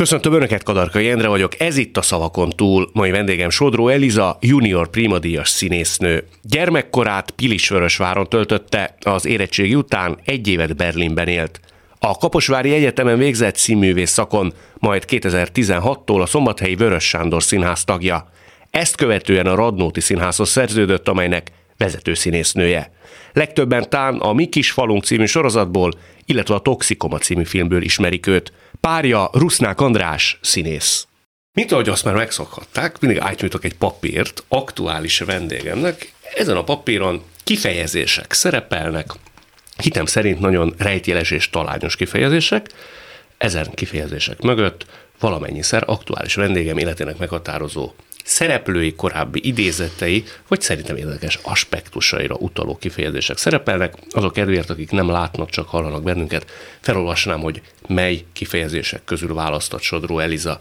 Köszöntöm Önöket, Kadarkai Endre vagyok, ez itt a Szavakon túl. Mai vendégem Sodró Eliza, junior primadíjas színésznő. Gyermekkorát Pilisvörösváron töltötte, az érettségi után egy évet Berlinben élt. A Kaposvári Egyetemen végzett színművész szakon, majd 2016-tól a Szombathelyi Vörös Sándor Színház tagja. Ezt követően a Radnóti Színházhoz szerződött, amelynek vezető színésznője. Legtöbben tán a Mi kis falunk című sorozatból, illetve a Toxikoma című filmből ismerik őt. Párja Rusznák András színész. Mint ahogy azt már megszokhatták, mindig átnyújtok egy papírt aktuális vendégemnek. Ezen a papíron kifejezések szerepelnek, hitem szerint nagyon rejtjeles és talányos kifejezések. Ezen kifejezések mögött valamennyiszer aktuális vendégem életének meghatározó szereplői korábbi idézetei, vagy szerintem érdekes aspektusaira utaló kifejezések szerepelnek. Azok kedvéért, akik nem látnak, csak hallanak bennünket, felolvasnám, hogy mely kifejezések közül választott Sodró Eliza.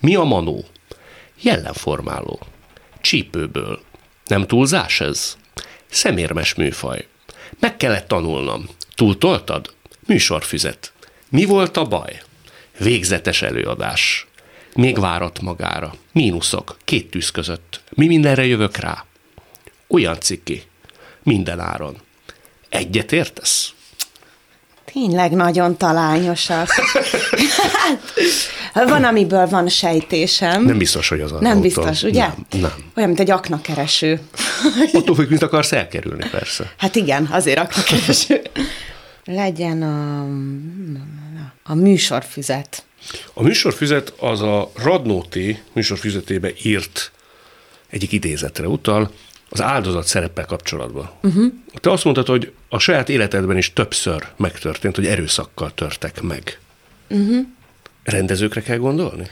Mi a manó? Jellemformáló. Csípőből. Nem túlzás ez? Szemérmes műfaj. Meg kellett tanulnom. Túltoltad? Műsorfüzet. Mi volt a baj? Végzetes előadás. Még várat magára. Mínuszok. Két tűz között. Mi mindenre jövök rá? Olyan ciki. Minden áron. Egyet értesz? Tényleg nagyon talányosak. hát, van, amiből van sejtésem. Nem biztos, hogy az a Nem biztos, ugye? Nem, nem. Olyan, mint egy aknakereső. Attól függ, mit akarsz elkerülni, persze. Hát igen, azért aknakereső. Legyen a, a műsorfüzet. A műsorfüzet az a Radnóti műsorfüzetébe írt egyik idézetre utal, az áldozat szereppel kapcsolatban. Uh-huh. Te azt mondtad, hogy a saját életedben is többször megtörtént, hogy erőszakkal törtek meg. Uh-huh. Rendezőkre kell gondolni?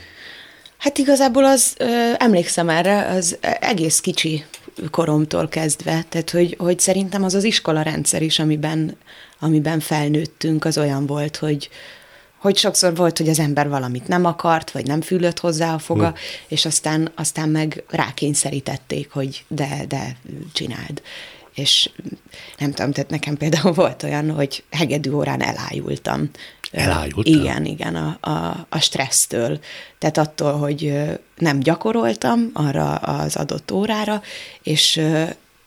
Hát igazából az, ö, emlékszem erre, az egész kicsi koromtól kezdve, tehát hogy, hogy szerintem az az iskola rendszer is, amiben, amiben felnőttünk, az olyan volt, hogy, hogy sokszor volt, hogy az ember valamit nem akart, vagy nem fülött hozzá a foga, hmm. és aztán, aztán meg rákényszerítették, hogy de, de csináld. És nem tudom, tehát nekem például volt olyan, hogy hegedű órán elájultam. Elájultam? Igen, igen, a, a, a stressztől. Tehát attól, hogy nem gyakoroltam arra az adott órára, és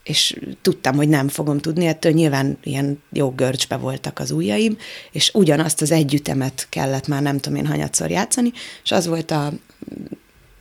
és tudtam, hogy nem fogom tudni, ettől nyilván ilyen jó görcsbe voltak az ujjaim, és ugyanazt az együtemet kellett már nem tudom én hanyatszor játszani, és az volt a,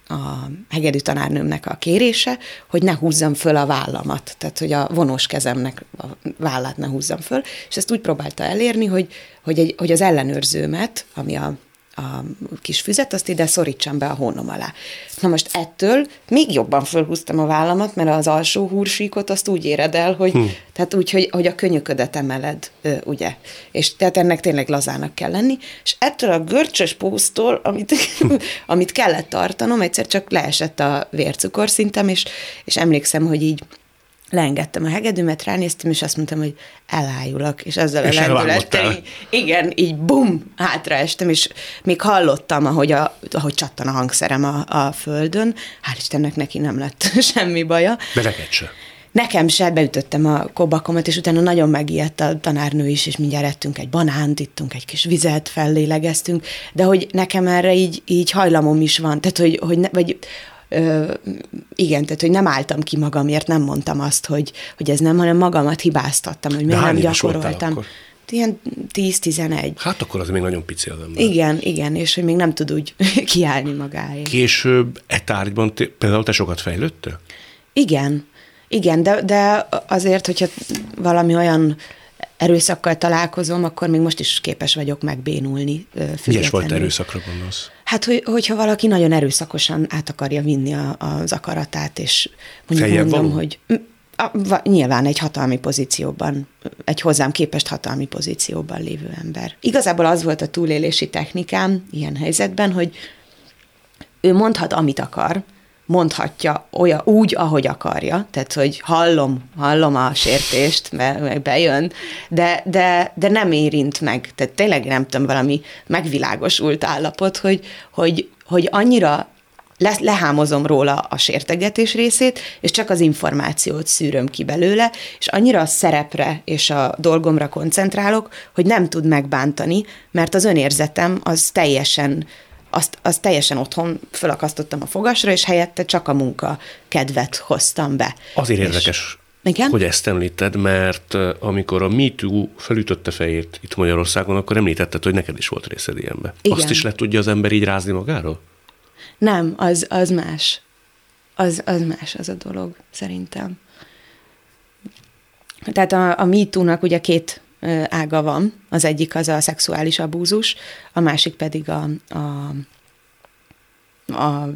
a hegedű tanárnőmnek a kérése, hogy ne húzzam föl a vállamat, tehát hogy a vonós kezemnek a vállát ne húzzam föl, és ezt úgy próbálta elérni, hogy, hogy, egy, hogy az ellenőrzőmet, ami a a kis füzet, azt ide szorítsam be a hónom alá. Na most ettől még jobban fölhúztam a vállamat, mert az alsó húrsíkot azt úgy éred el, hogy, hm. tehát úgy, hogy, hogy a könyöködet emeled, ugye. És tehát ennek tényleg lazának kell lenni. És ettől a görcsös póztól, amit, amit kellett tartanom, egyszer csak leesett a vércukorszintem, és, és emlékszem, hogy így leengedtem a hegedűmet, ránéztem, és azt mondtam, hogy elájulok, és ezzel és a lendülettel, igen, így bum, hátraestem, és még hallottam, ahogy, a, ahogy csattan a hangszerem a, a földön, hál' Istennek neki nem lett semmi baja. De neked se. Nekem se, beütöttem a kobakomat, és utána nagyon megijedt a tanárnő is, és mindjárt ettünk egy banánt, ittunk egy kis vizet, fellélegeztünk, de hogy nekem erre így, így hajlamom is van, tehát hogy, hogy ne, vagy Ö, igen, tehát hogy nem álltam ki magamért, nem mondtam azt, hogy, hogy ez nem, hanem magamat hibáztattam, hogy miért nem gyakoroltam. Ilyen 10-11. Hát akkor az még nagyon pici az ember. Igen, igen, és hogy még nem tud úgy kiállni magáért. Később e tárgyban te, például te sokat fejlődtél? Igen, igen, de, de azért, hogyha valami olyan erőszakkal találkozom, akkor még most is képes vagyok megbénulni. Milyes volt erőszakra gondolsz? Hát, hogy, hogyha valaki nagyon erőszakosan át akarja vinni a, az akaratát, és mondjuk Feljebb mondom, való? hogy a, nyilván egy hatalmi pozícióban, egy hozzám képest hatalmi pozícióban lévő ember. Igazából az volt a túlélési technikám ilyen helyzetben, hogy ő mondhat, amit akar, mondhatja olyan, úgy, ahogy akarja, tehát, hogy hallom, hallom a sértést, meg bejön, de, de, de nem érint meg. Tehát tényleg nem tudom, valami megvilágosult állapot, hogy, hogy, hogy annyira le, lehámozom róla a sértegetés részét, és csak az információt szűröm ki belőle, és annyira a szerepre és a dolgomra koncentrálok, hogy nem tud megbántani, mert az önérzetem az teljesen azt, azt teljesen otthon fölakasztottam a fogasra, és helyette csak a munka kedvet hoztam be. Azért és érdekes, igen? hogy ezt említed, mert amikor a MeToo felütötte fejét itt Magyarországon, akkor említetted, hogy neked is volt részed ilyenbe. Igen. Azt is le tudja az ember így rázni magáról? Nem, az, az más. Az, az más az a dolog, szerintem. Tehát a, a MeToo-nak ugye két ága van. Az egyik az a szexuális abúzus, a másik pedig a, a a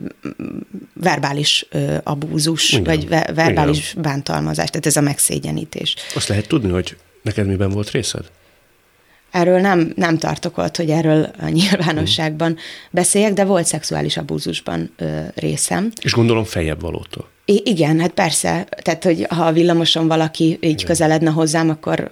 verbális ö, abúzus, Igen. vagy ve, verbális Igen. bántalmazás, tehát ez a megszégyenítés. Azt lehet tudni, hogy neked miben volt részed? Erről nem, nem tartok ott, hogy erről a nyilvánosságban mm. beszéljek, de volt szexuális abúzusban ö, részem. És gondolom feljebb valótól. I- igen, hát persze. Tehát, hogy ha a villamoson valaki így igen. közeledne hozzám, akkor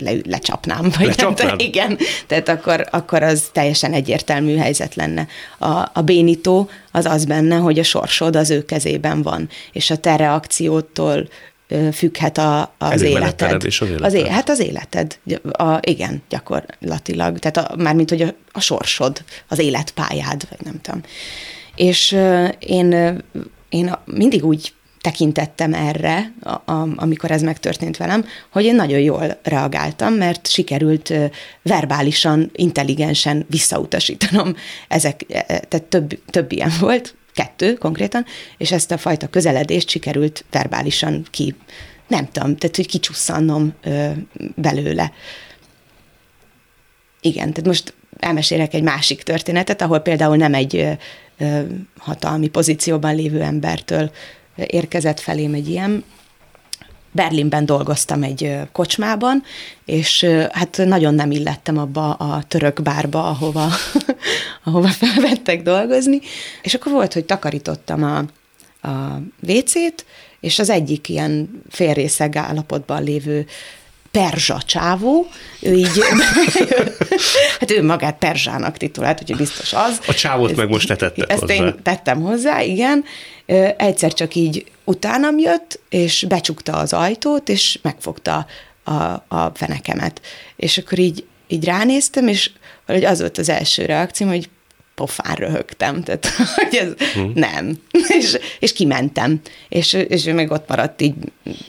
le, lecsapnám. Vagy Nem, igen, tehát akkor, akkor az teljesen egyértelmű helyzet lenne. A, a bénító az az benne, hogy a sorsod az ő kezében van, és a te reakciótól függhet a, az életed. És az életed. Az, é, hát az életed, a, igen, gyakorlatilag. Tehát a, mármint, hogy a, a sorsod, az életpályád, vagy nem tudom. És én, én mindig úgy tekintettem erre, a, a, amikor ez megtörtént velem, hogy én nagyon jól reagáltam, mert sikerült verbálisan, intelligensen visszautasítanom ezek, e, e, tehát több, több ilyen volt, kettő konkrétan, és ezt a fajta közeledést sikerült verbálisan ki, nem tudom, tehát hogy kicsusszannom ö, belőle. Igen, tehát most elmesélek egy másik történetet, ahol például nem egy ö, hatalmi pozícióban lévő embertől érkezett felém egy ilyen, Berlinben dolgoztam egy kocsmában, és hát nagyon nem illettem abba a török bárba, ahova, ahova felvettek dolgozni, és akkor volt, hogy takarítottam a, a WC-t, és az egyik ilyen félrészeg állapotban lévő perzsa csávó, ő így, hát ő magát perzsának titulált, úgyhogy biztos az. A csávót ezt, meg most te tetted Ezt hozzá. én tettem hozzá, igen. Egyszer csak így utánam jött, és becsukta az ajtót, és megfogta a, a fenekemet. És akkor így, így ránéztem, és valahogy az volt az első reakcióm, hogy pofán röhögtem, tehát hogy ez hmm. nem. és, és kimentem, és, és ő meg ott maradt így.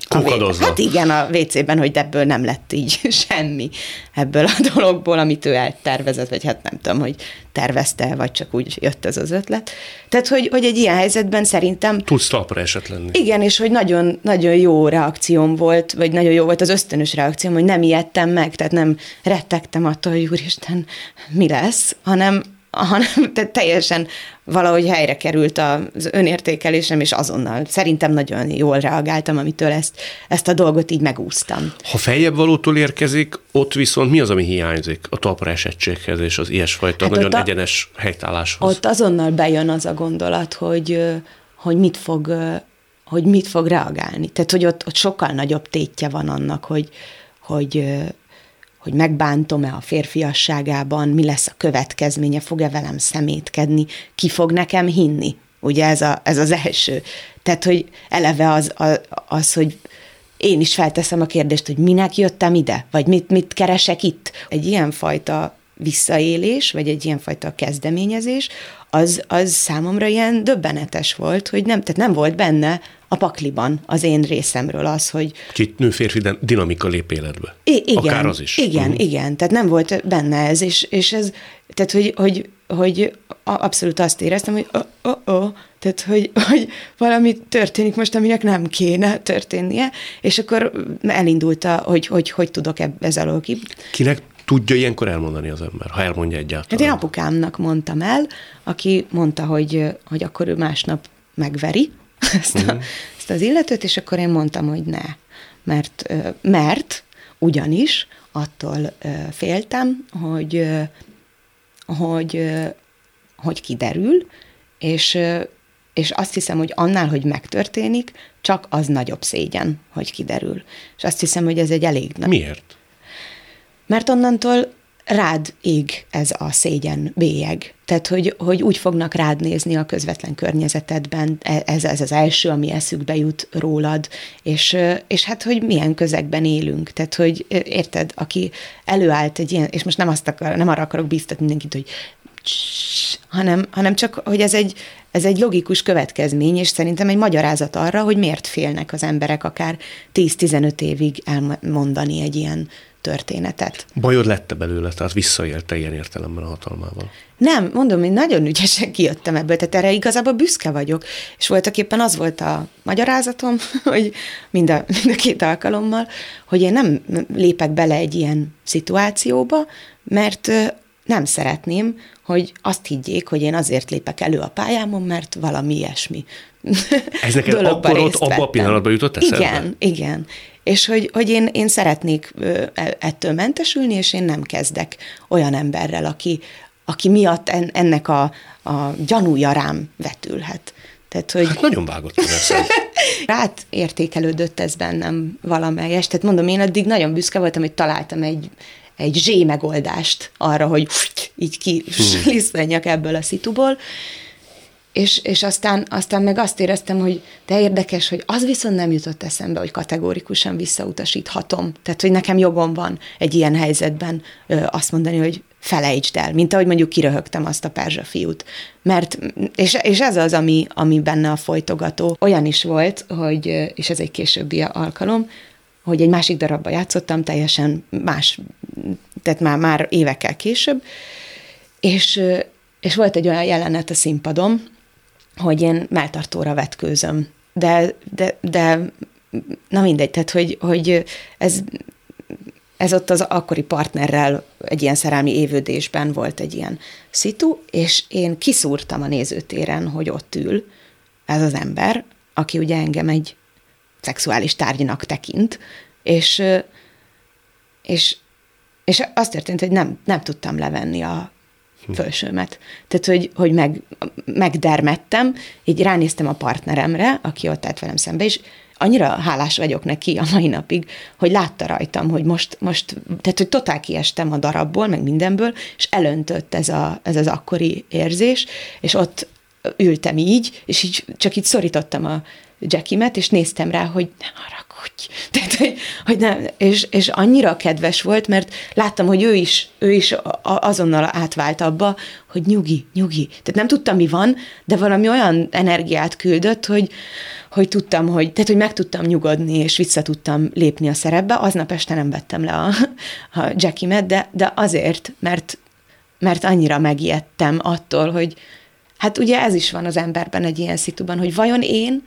Kukadozva. Hát igen, a WC-ben, hogy ebből nem lett így semmi ebből a dologból, amit ő eltervezett, vagy hát nem tudom, hogy tervezte, vagy csak úgy jött ez az ötlet. Tehát, hogy, hogy egy ilyen helyzetben szerintem... Tudsz talpra eset lenni. Igen, és hogy nagyon, nagyon jó reakcióm volt, vagy nagyon jó volt az ösztönös reakcióm, hogy nem ijedtem meg, tehát nem rettegtem attól, hogy úristen, mi lesz, hanem hanem te teljesen valahogy helyre került az önértékelésem, és azonnal szerintem nagyon jól reagáltam, amitől ezt, ezt a dolgot így megúsztam. Ha feljebb valótól érkezik, ott viszont mi az, ami hiányzik a talpra esettséghez és az ilyesfajta hát nagyon a, egyenes helytálláshoz? Ott azonnal bejön az a gondolat, hogy, hogy mit fog hogy mit fog reagálni. Tehát, hogy ott, ott sokkal nagyobb tétje van annak, hogy, hogy, hogy megbántom-e a férfiasságában, mi lesz a következménye, fog-e velem szemétkedni, ki fog nekem hinni. Ugye ez, a, ez az első. Tehát, hogy eleve az, az, az, hogy én is felteszem a kérdést, hogy minek jöttem ide, vagy mit, mit keresek itt. Egy ilyenfajta visszaélés, vagy egy ilyenfajta kezdeményezés, az, az számomra ilyen döbbenetes volt, hogy nem, tehát nem volt benne a pakliban az én részemről az, hogy... Két nő-férfi dinamika lép életbe. I- igen, Akár az is. Igen, uh-huh. igen, tehát nem volt benne ez, és, és ez, tehát hogy, hogy, hogy abszolút azt éreztem, hogy oh, oh, oh, tehát hogy, hogy valami történik most, aminek nem kéne történnie, és akkor elindult, a, hogy, hogy, hogy tudok ez alól ki. Kinek tudja ilyenkor elmondani az ember, ha elmondja egyáltalán? Hát én apukámnak mondtam el, aki mondta, hogy, hogy akkor ő másnap megveri ezt, a, uh-huh. ezt az illetőt, és akkor én mondtam, hogy ne. Mert, mert ugyanis attól féltem, hogy, hogy, hogy kiderül, és, és azt hiszem, hogy annál, hogy megtörténik, csak az nagyobb szégyen, hogy kiderül. És azt hiszem, hogy ez egy elég nagy... Miért? Mert onnantól rád ég ez a szégyen bélyeg. Tehát, hogy, hogy úgy fognak rád nézni a közvetlen környezetedben, e, ez, ez az első, ami eszükbe jut rólad, és, és hát, hogy milyen közegben élünk. Tehát, hogy érted, aki előállt egy ilyen, és most nem, azt akar, nem arra akarok bíztatni mindenkit, hogy hanem, hanem csak, hogy ez egy, ez egy logikus következmény, és szerintem egy magyarázat arra, hogy miért félnek az emberek akár 10-15 évig elmondani egy ilyen történetet. Bajod lette belőle, tehát visszaélte ilyen értelemben a hatalmával? Nem, mondom, én nagyon ügyesen kijöttem ebből, tehát erre igazából büszke vagyok, és voltak éppen az volt a magyarázatom, hogy mind a, mind a két alkalommal, hogy én nem lépek bele egy ilyen szituációba, mert nem szeretném, hogy azt higgyék, hogy én azért lépek elő a pályámon, mert valami ilyesmi. Ez neked akkor ott abban a pillanatban jutott eszedbe? Igen, igen. És hogy, hogy én, én szeretnék e, ettől mentesülni, és én nem kezdek olyan emberrel, aki, aki miatt en, ennek a, a gyanúja rám vetülhet. Tehát, hogy... Hát nagyon vágott Rát értékelődött ez bennem valamelyes. Tehát mondom, én addig nagyon büszke voltam, hogy találtam egy, egy zsé megoldást arra, hogy így ki hmm. ebből a szituból, és, és aztán, aztán meg azt éreztem, hogy de érdekes, hogy az viszont nem jutott eszembe, hogy kategórikusan visszautasíthatom. Tehát, hogy nekem jogom van egy ilyen helyzetben ö, azt mondani, hogy felejtsd el, mint ahogy mondjuk kiröhögtem azt a perzsa fiút. Mert, és, és ez az, ami, ami benne a folytogató. Olyan is volt, hogy, és ez egy későbbi alkalom, hogy egy másik darabba játszottam, teljesen más, tehát már, már évekkel később, és, és volt egy olyan jelenet a színpadon, hogy én melltartóra vetkőzöm. De, de, de na mindegy, tehát hogy, hogy ez, ez ott az akkori partnerrel egy ilyen szerelmi évődésben volt egy ilyen szitu, és én kiszúrtam a nézőtéren, hogy ott ül ez az ember, aki ugye engem egy szexuális tárgynak tekint, és, és, és az történt, hogy nem, nem tudtam levenni a fölsőmet. Tehát, hogy, hogy meg, megdermettem, így ránéztem a partneremre, aki ott állt velem szembe, és annyira hálás vagyok neki a mai napig, hogy látta rajtam, hogy most, most tehát, hogy totál kiestem a darabból, meg mindenből, és elöntött ez, a, ez az akkori érzés, és ott ültem így, és így csak így szorítottam a Jackimet, és néztem rá, hogy nem haragudj. Tehát, hogy, hogy nem, és, és annyira kedves volt, mert láttam, hogy ő is, ő is azonnal átvált abba, hogy nyugi, nyugi. Tehát nem tudtam, mi van, de valami olyan energiát küldött, hogy, hogy tudtam, hogy, tehát, hogy meg tudtam nyugodni, és vissza tudtam lépni a szerepbe. Aznap este nem vettem le a, a Jackimet, de, de azért, mert, mert annyira megijedtem attól, hogy hát ugye ez is van az emberben egy ilyen szituban, hogy vajon én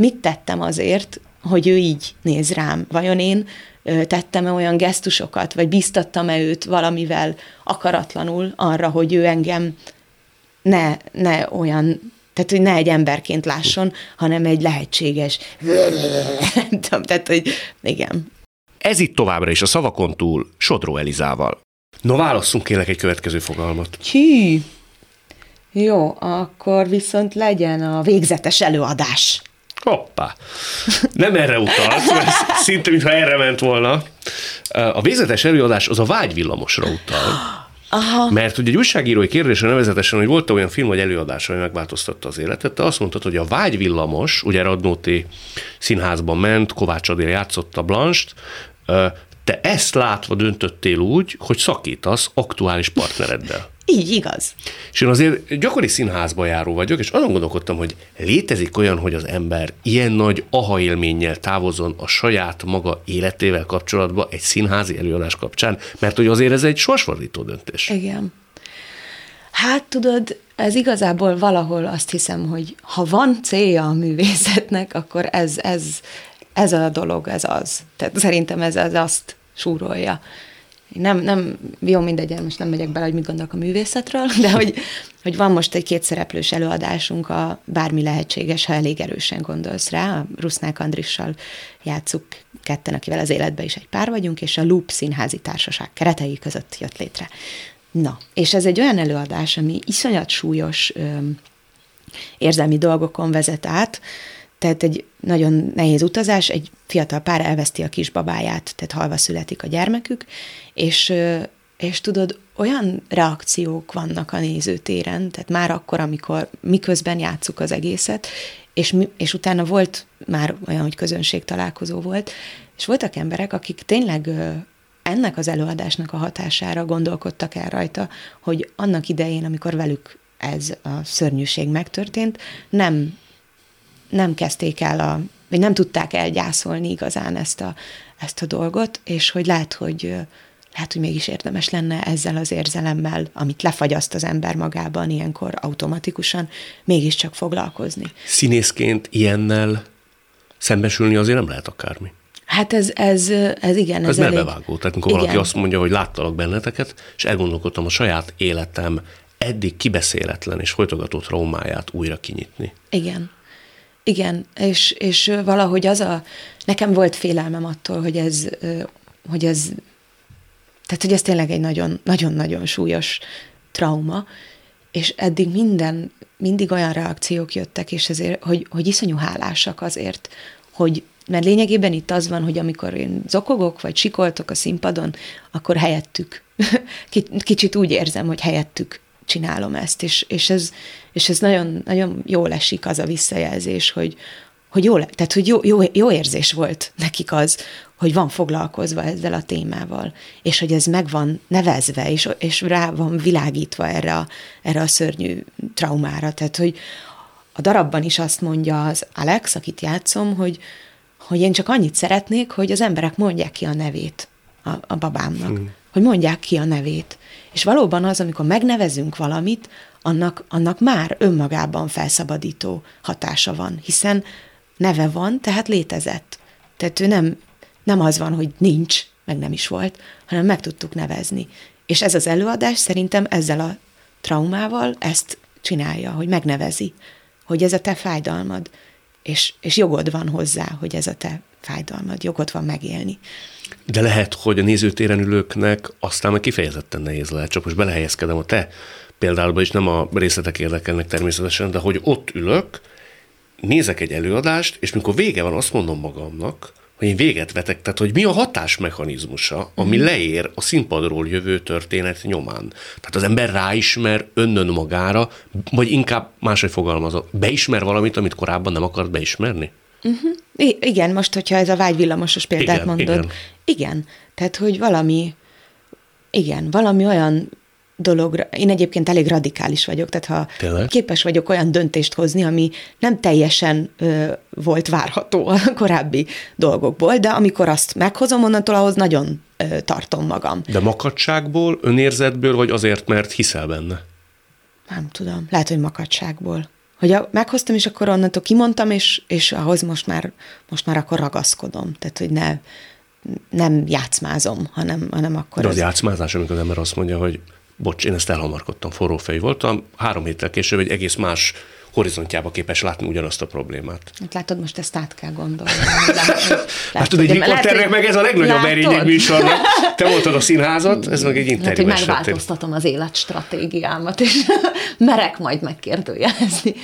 mit tettem azért, hogy ő így néz rám? Vajon én tettem-e olyan gesztusokat, vagy biztattam-e őt valamivel akaratlanul arra, hogy ő engem ne, ne olyan, tehát hogy ne egy emberként lásson, hanem egy lehetséges, nem tudom, tehát hogy igen. Ez itt továbbra is a szavakon túl Sodró Elizával. No, válasszunk kérlek egy következő fogalmat. Hű, jó, akkor viszont legyen a végzetes előadás. Hoppá! Nem erre utalt, mert szinte, mintha erre ment volna. A végzetes előadás az a vágyvillamosra utal. Aha. Mert ugye egy újságírói kérdésre nevezetesen, hogy volt olyan film vagy előadás, ami megváltoztatta az életet, te azt mondtad, hogy a vágyvillamos, ugye Radnóti színházban ment, Kovács Adél játszotta Blanst, te ezt látva döntöttél úgy, hogy szakítasz aktuális partnereddel. Így igaz. És én azért gyakori színházba járó vagyok, és azon gondolkodtam, hogy létezik olyan, hogy az ember ilyen nagy aha élménnyel távozon a saját maga életével kapcsolatban egy színházi előadás kapcsán, mert hogy azért ez egy sorsfordító döntés. Igen. Hát tudod, ez igazából valahol azt hiszem, hogy ha van célja a művészetnek, akkor ez, ez, ez a dolog, ez az. Tehát szerintem ez, ez azt súrolja nem, nem, jó mindegy, most nem megyek bele, hogy mit gondolok a művészetről, de hogy, hogy van most egy kétszereplős előadásunk, a bármi lehetséges, ha elég erősen gondolsz rá, a Rusznák Andrissal játszuk ketten, akivel az életben is egy pár vagyunk, és a Loop Színházi Társaság keretei között jött létre. Na, és ez egy olyan előadás, ami iszonyat súlyos ö, érzelmi dolgokon vezet át, tehát egy nagyon nehéz utazás, egy fiatal pár elveszti a kisbabáját, tehát halva születik a gyermekük, és, és tudod, olyan reakciók vannak a nézőtéren, tehát már akkor, amikor miközben játszuk az egészet, és, és utána volt már olyan, hogy közönség találkozó volt, és voltak emberek, akik tényleg ennek az előadásnak a hatására gondolkodtak el rajta, hogy annak idején, amikor velük ez a szörnyűség megtörtént, nem, nem kezdték el a, vagy nem tudták elgyászolni igazán ezt a, ezt a dolgot, és hogy lehet, hogy lehet, hogy mégis érdemes lenne ezzel az érzelemmel, amit lefagyaszt az ember magában ilyenkor automatikusan, mégiscsak foglalkozni. Színészként ilyennel szembesülni azért nem lehet akármi. Hát ez, ez, ez igen. Ez, ez melbevágó. Tehát amikor igen. valaki azt mondja, hogy láttalak benneteket, és elgondolkodtam a saját életem eddig kibeszéletlen és folytogató traumáját újra kinyitni. Igen. Igen, és, és valahogy az a, nekem volt félelmem attól, hogy ez, hogy ez, tehát hogy ez tényleg egy nagyon, nagyon-nagyon súlyos trauma, és eddig minden, mindig olyan reakciók jöttek, és ezért, hogy, hogy iszonyú hálásak azért, hogy, mert lényegében itt az van, hogy amikor én zokogok, vagy sikoltok a színpadon, akkor helyettük. Kicsit úgy érzem, hogy helyettük csinálom ezt, és, és ez, és ez nagyon, nagyon jól esik az a visszajelzés, hogy, hogy jó, tehát, hogy jó, jó, jó érzés volt nekik az, hogy van foglalkozva ezzel a témával, és hogy ez meg van nevezve, és, és rá van világítva erre a, erre a szörnyű traumára. Tehát, hogy a darabban is azt mondja az Alex, akit játszom, hogy, hogy én csak annyit szeretnék, hogy az emberek mondják ki a nevét a, a babámnak. Hmm. Hogy mondják ki a nevét. És valóban az, amikor megnevezünk valamit, annak, annak már önmagában felszabadító hatása van, hiszen neve van, tehát létezett. Tehát ő nem, nem az van, hogy nincs, meg nem is volt, hanem meg tudtuk nevezni. És ez az előadás szerintem ezzel a traumával ezt csinálja, hogy megnevezi, hogy ez a te fájdalmad, és, és jogod van hozzá, hogy ez a te fájdalmad, jogod van megélni. De lehet, hogy a nézőtéren ülőknek aztán meg kifejezetten nehéz lehet, csak most belehelyezkedem a te példálba is, nem a részletek érdekelnek természetesen, de hogy ott ülök, nézek egy előadást, és mikor vége van, azt mondom magamnak, hogy én véget vetek, tehát hogy mi a hatásmechanizmusa, ami mm. leér a színpadról jövő történet nyomán. Tehát az ember ráismer önnön magára, vagy inkább máshogy fogalmazok, beismer valamit, amit korábban nem akart beismerni? Uh-huh. I- igen, most, hogyha ez a vágyvillamosos példát igen, mondod. Igen. igen, tehát, hogy valami, igen, valami olyan dologra, én egyébként elég radikális vagyok, tehát ha Tényleg? képes vagyok olyan döntést hozni, ami nem teljesen ö, volt várható a korábbi dolgokból, de amikor azt meghozom, onnantól ahhoz nagyon ö, tartom magam. De makadságból, önérzetből, vagy azért, mert hiszel benne? Nem tudom, lehet, hogy makadságból hogy a, meghoztam, és akkor onnantól kimondtam, és, és ahhoz most már, most már akkor ragaszkodom. Tehát, hogy ne, nem játszmázom, hanem, hanem akkor... De az ez... játszmázás, amikor az ember azt mondja, hogy bocs, én ezt elhamarkodtam, forró fej voltam, három héttel később egy egész más horizontjába képes látni ugyanazt a problémát. Hát látod, most ezt át kell gondolni. Látod, egy riporternek meg ez a legnagyobb erény egy műsornak. Te voltad a színházat, ez meg egy interjú hát, hogy megváltoztatom az életstratégiámat, és merek majd megkérdőjelezni.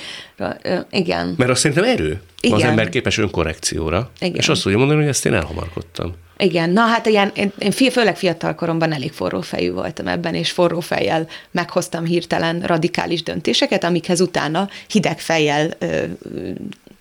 Igen. Mert azt szerintem erő. Igen. Az ember képes önkorrekcióra, Igen. és azt tudja mondani, hogy ezt én elhamarkodtam. Igen, na hát ilyen, én, én főleg fiatal koromban elég forró fejű voltam ebben, és forró fejjel meghoztam hirtelen radikális döntéseket, amikhez utána hideg fejjel ö,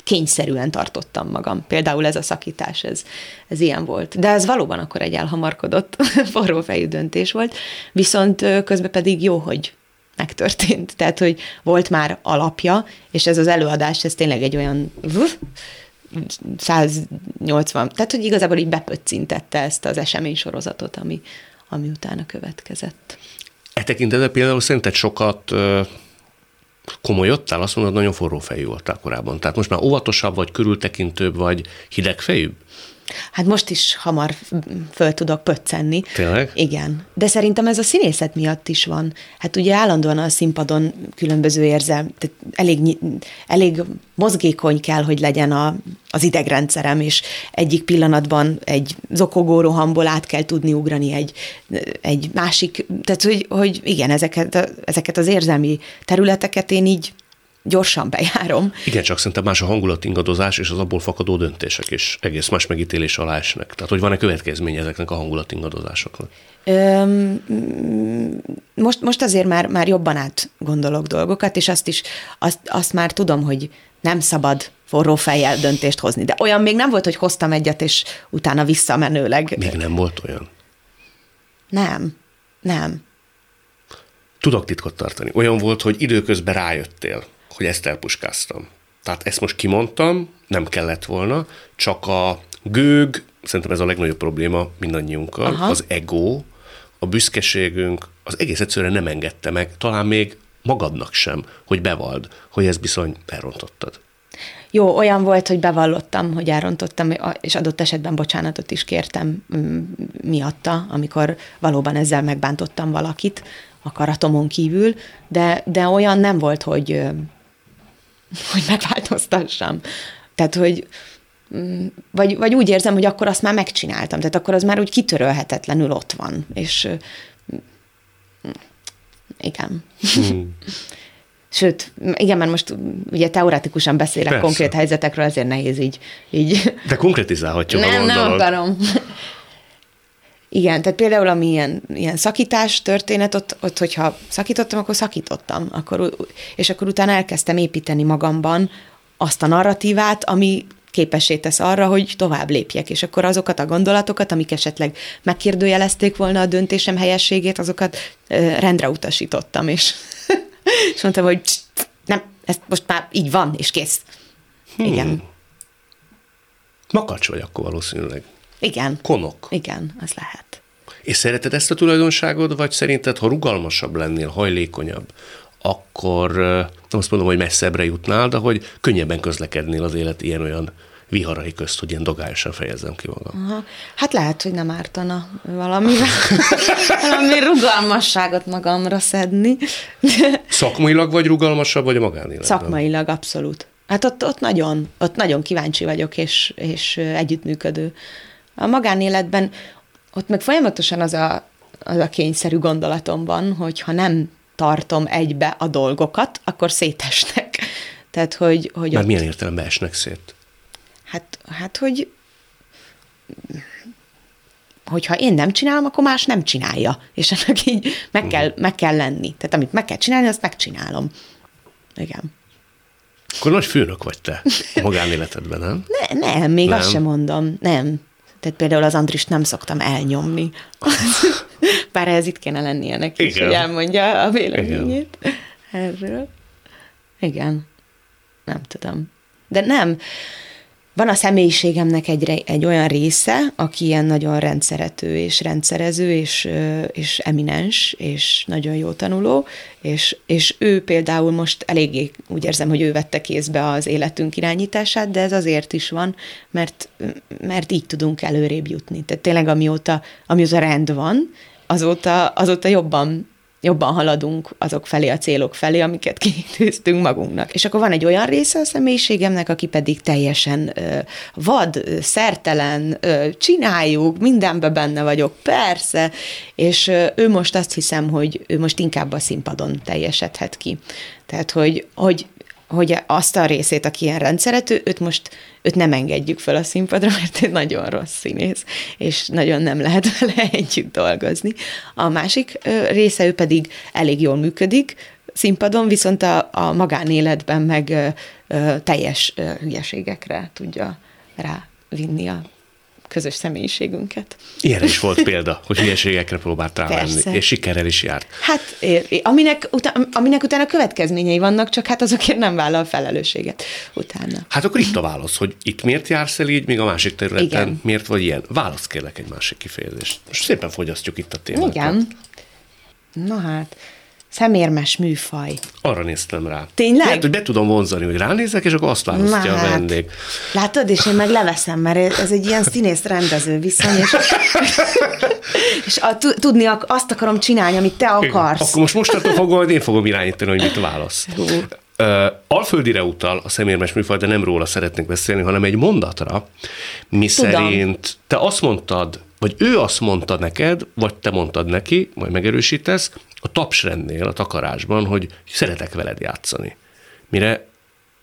kényszerűen tartottam magam. Például ez a szakítás, ez, ez ilyen volt. De ez valóban akkor egy elhamarkodott forró fejű döntés volt, viszont közben pedig jó, hogy megtörtént. Tehát, hogy volt már alapja, és ez az előadás, ez tényleg egy olyan 180, tehát hogy igazából így bepöccintette ezt az esemény sorozatot, ami, ami utána következett. E tekintetben például szerinted sokat komolyodtál, azt mondod, nagyon forró fejű voltál korábban. Tehát most már óvatosabb vagy, körültekintőbb vagy, hidegfejűbb? Hát most is hamar föl tudok pöccenni. Tényleg? Igen. De szerintem ez a színészet miatt is van. Hát ugye állandóan a színpadon különböző érzel, tehát elég, elég mozgékony kell, hogy legyen a, az idegrendszerem, és egyik pillanatban egy zokogó rohamból át kell tudni ugrani egy, egy másik, tehát hogy, hogy igen, ezeket, ezeket az érzelmi területeket én így gyorsan bejárom. Igen, csak szerintem más a hangulat ingadozás, és az abból fakadó döntések is egész más megítélés alá esnek. Tehát, hogy van-e következménye ezeknek a hangulat ingadozásoknak? Öm, most, most azért már, már jobban át gondolok dolgokat, és azt is, azt, azt már tudom, hogy nem szabad forró fejjel döntést hozni. De olyan még nem volt, hogy hoztam egyet, és utána visszamenőleg. Még nem volt olyan? Nem. Nem. Tudok titkot tartani. Olyan volt, hogy időközben rájöttél, hogy ezt elpuskáztam. Tehát ezt most kimondtam, nem kellett volna, csak a gőg, szerintem ez a legnagyobb probléma mindannyiunkkal, Aha. az ego, a büszkeségünk, az egész egyszerűen nem engedte meg, talán még magadnak sem, hogy bevald, hogy ez bizony elrontottad. Jó, olyan volt, hogy bevallottam, hogy elrontottam, és adott esetben bocsánatot is kértem mm, miatta, amikor valóban ezzel megbántottam valakit akaratomon kívül, de, de olyan nem volt, hogy, hogy megváltoztassam. Tehát, hogy mm, vagy, vagy úgy érzem, hogy akkor azt már megcsináltam, tehát akkor az már úgy kitörölhetetlenül ott van, és igen. Hmm. Sőt, igen, mert most ugye teoretikusan beszélek Persze. konkrét helyzetekről, ezért nehéz így. így. De konkretizálhatjuk nem, a Nem, akarom. Igen, tehát például ami ilyen, ilyen szakítás történet, ott, ott, hogyha szakítottam, akkor szakítottam. Akkor, és akkor utána elkezdtem építeni magamban azt a narratívát, ami képessé tesz arra, hogy tovább lépjek, és akkor azokat a gondolatokat, amik esetleg megkérdőjelezték volna a döntésem helyességét, azokat rendre utasítottam, és, és mondtam, hogy nem, ez most már így van, és kész. Hmm. Igen. Makacs vagy akkor valószínűleg. Igen. Konok. Igen, az lehet. És szereted ezt a tulajdonságod, vagy szerinted, ha rugalmasabb lennél, hajlékonyabb, akkor nem azt mondom, hogy messzebbre jutnál, de hogy könnyebben közlekednél az élet ilyen-olyan viharai közt, hogy ilyen dogályosan fejezzem ki magam. Aha. Hát lehet, hogy nem ártana valamivel, valami rugalmasságot magamra szedni. Szakmailag vagy rugalmasabb, vagy a magánéletben? Szakmailag, abszolút. Hát ott, ott, nagyon, ott nagyon kíváncsi vagyok, és, és együttműködő. A magánéletben ott meg folyamatosan az a, az a kényszerű gondolatom van, hogy ha nem tartom egybe a dolgokat, akkor szétesnek. Tehát, hogy... hogy Már ott... milyen értelemben esnek szét? Hát, hát, hogy hogyha én nem csinálom, akkor más nem csinálja. És ennek így meg mhm. kell, meg kell lenni. Tehát amit meg kell csinálni, azt megcsinálom. Igen. Akkor nagy főnök vagy te a magánéletedben, nem? Ne, nem, még nem. azt sem mondom. Nem. Tehát például az Andrist nem szoktam elnyomni. Bár ez itt kéne lennie neki, Igen. hogy elmondja a véleményét Igen. erről. Igen. Nem tudom. De nem. Van a személyiségemnek egy, egy olyan része, aki ilyen nagyon rendszerető és rendszerező, és, és eminens, és nagyon jó tanuló, és, és ő például most eléggé úgy érzem, hogy ő vette kézbe az életünk irányítását, de ez azért is van, mert, mert így tudunk előrébb jutni. Tehát tényleg amióta, amióta rend van, azóta, azóta jobban jobban haladunk azok felé, a célok felé, amiket kitűztünk magunknak. És akkor van egy olyan része a személyiségemnek, aki pedig teljesen ö, vad, szertelen, ö, csináljuk, mindenbe benne vagyok, persze, és ö, ő most azt hiszem, hogy ő most inkább a színpadon teljesedhet ki. Tehát, hogy, hogy hogy azt a részét, aki ilyen rendszerető, őt most őt nem engedjük fel a színpadra, mert ő nagyon rossz színész, és nagyon nem lehet vele együtt dolgozni. A másik része ő pedig elég jól működik, színpadon, viszont a, a magánéletben meg ö, ö, teljes ö, hülyeségekre tudja rávinni a közös személyiségünket. Ilyenre is volt példa, hogy hülyeségekre próbált rávenni, és sikerrel is járt. Hát, aminek, utána, aminek utána következményei vannak, csak hát azokért nem vállal felelősséget utána. Hát akkor itt a válasz, hogy itt miért jársz el így, míg a másik területen Igen. miért vagy ilyen. Válasz kérlek egy másik kifejezést. Most szépen fogyasztjuk itt a témát. Igen. Na hát, Szemérmes műfaj. Arra néztem rá. Tényleg? Lehet, hogy be tudom vonzani, hogy ránézek, és akkor azt választja Na, a hát. vendég. Látod, és én meg leveszem, mert ez egy ilyen színész-rendező viszony, és, és a, tudni azt akarom csinálni, amit te akarsz. Igen. Akkor most mostantól fogom, hogy én fogom irányítani, hogy mit válasz. Uh, Alföldire utal a szemérmes műfaj, de nem róla szeretnék beszélni, hanem egy mondatra, mi Tudom. szerint te azt mondtad, vagy ő azt mondta neked, vagy te mondtad neki, majd megerősítesz, a tapsrendnél, a takarásban, hogy szeretek veled játszani. Mire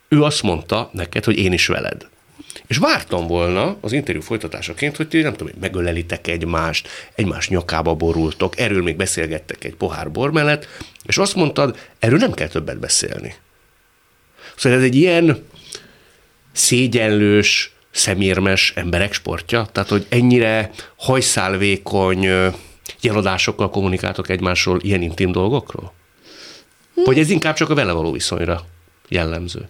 ő azt mondta neked, hogy én is veled. És vártam volna az interjú folytatásaként, hogy ti nem tudom, megölelitek egymást, egymás nyakába borultok, erről még beszélgettek egy pohár bor mellett, és azt mondtad, erről nem kell többet beszélni. Szóval ez egy ilyen szégyenlős, szemérmes emberek sportja, tehát hogy ennyire hajszálvékony, Jeladásokkal kommunikáltok egymásról ilyen intim dolgokról? Vagy ez inkább csak a vele való viszonyra jellemző?